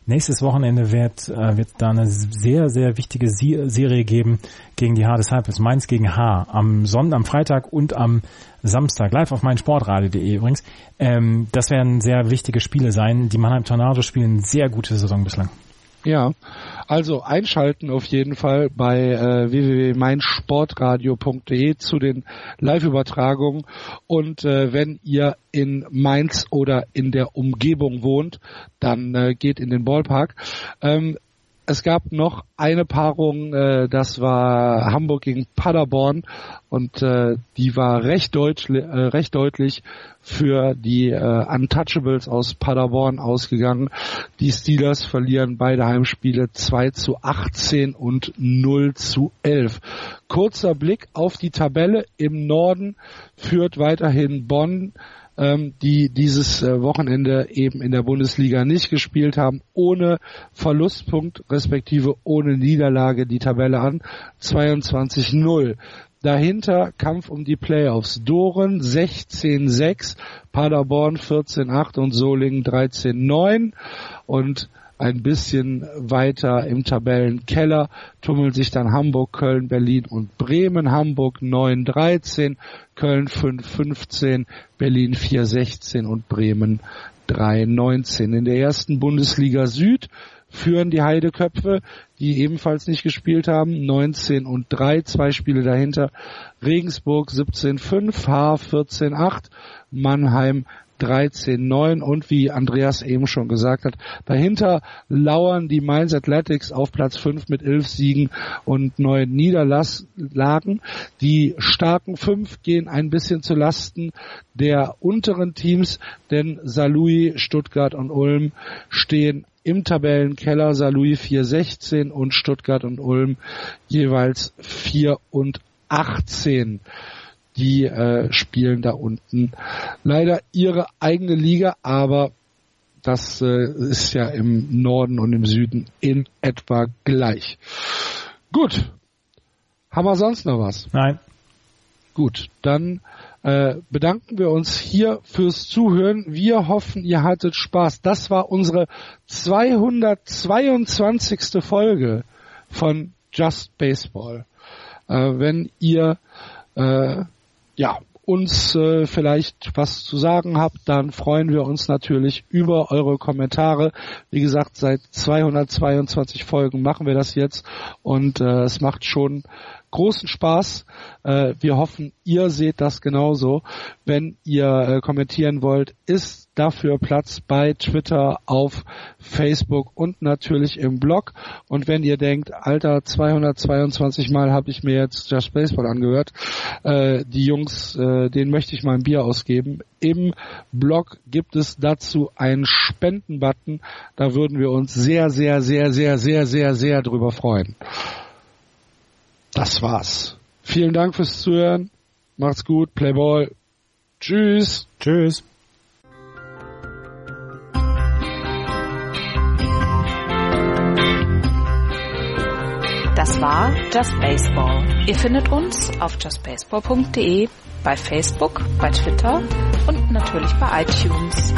nächstes Wochenende wird, äh, wird da eine sehr, sehr wichtige Serie geben gegen die H Disciples. Mainz gegen H am Sonntag, am Freitag und am Samstag, live auf meinsportradio.de übrigens. Ähm, das werden sehr wichtige Spiele sein. Die Mannheim Tornados spielen sehr gute Saison bislang. Ja, also einschalten auf jeden Fall bei äh, www.meinsportradio.de zu den Live-Übertragungen und äh, wenn ihr in Mainz oder in der Umgebung wohnt, dann äh, geht in den Ballpark. Ähm, es gab noch eine Paarung, äh, das war Hamburg gegen Paderborn und äh, die war recht, deutsch, äh, recht deutlich für die äh, Untouchables aus Paderborn ausgegangen. Die Steelers verlieren beide Heimspiele 2 zu 18 und 0 zu 11. Kurzer Blick auf die Tabelle. Im Norden führt weiterhin Bonn ähm, die dieses äh, Wochenende eben in der Bundesliga nicht gespielt haben, ohne Verlustpunkt respektive ohne Niederlage die Tabelle an. 22-0. Dahinter Kampf um die Playoffs. Doren 16-6, Paderborn 14-8 und Solingen 13-9. Und ein bisschen weiter im Tabellenkeller tummeln sich dann Hamburg, Köln, Berlin und Bremen. Hamburg 9-13, Köln 5-15, Berlin 4-16 und Bremen 3-19. In der ersten Bundesliga Süd führen die Heideköpfe, die ebenfalls nicht gespielt haben, 19 und 3, zwei Spiele dahinter. Regensburg 17-5, H 14-8, Mannheim 13-9 und wie Andreas eben schon gesagt hat, dahinter lauern die Mainz Athletics auf Platz 5 mit 11 Siegen und 9 Niederlagen. Die starken 5 gehen ein bisschen zu Lasten der unteren Teams, denn Salui, Stuttgart und Ulm stehen im Tabellenkeller. Salui 416 und Stuttgart und Ulm jeweils 4 und 18 die äh, spielen da unten leider ihre eigene Liga, aber das äh, ist ja im Norden und im Süden in etwa gleich. Gut. Haben wir sonst noch was? Nein. Gut, dann äh, bedanken wir uns hier fürs Zuhören. Wir hoffen, ihr hattet Spaß. Das war unsere 222. Folge von Just Baseball. Äh, wenn ihr äh, ja, uns äh, vielleicht was zu sagen habt, dann freuen wir uns natürlich über eure Kommentare. Wie gesagt, seit 222 Folgen machen wir das jetzt und äh, es macht schon großen Spaß. Äh, wir hoffen, ihr seht das genauso. Wenn ihr äh, kommentieren wollt, ist dafür Platz bei Twitter, auf Facebook und natürlich im Blog. Und wenn ihr denkt, Alter, 222 Mal habe ich mir jetzt Just Baseball angehört, äh, die Jungs, äh, denen möchte ich mal ein Bier ausgeben. Im Blog gibt es dazu einen Spendenbutton. Da würden wir uns sehr, sehr, sehr, sehr, sehr, sehr, sehr drüber freuen. Das war's. Vielen Dank fürs Zuhören. Macht's gut. Playball. Tschüss. Tschüss. Das war Just Baseball. Ihr findet uns auf justbaseball.de, bei Facebook, bei Twitter und natürlich bei iTunes.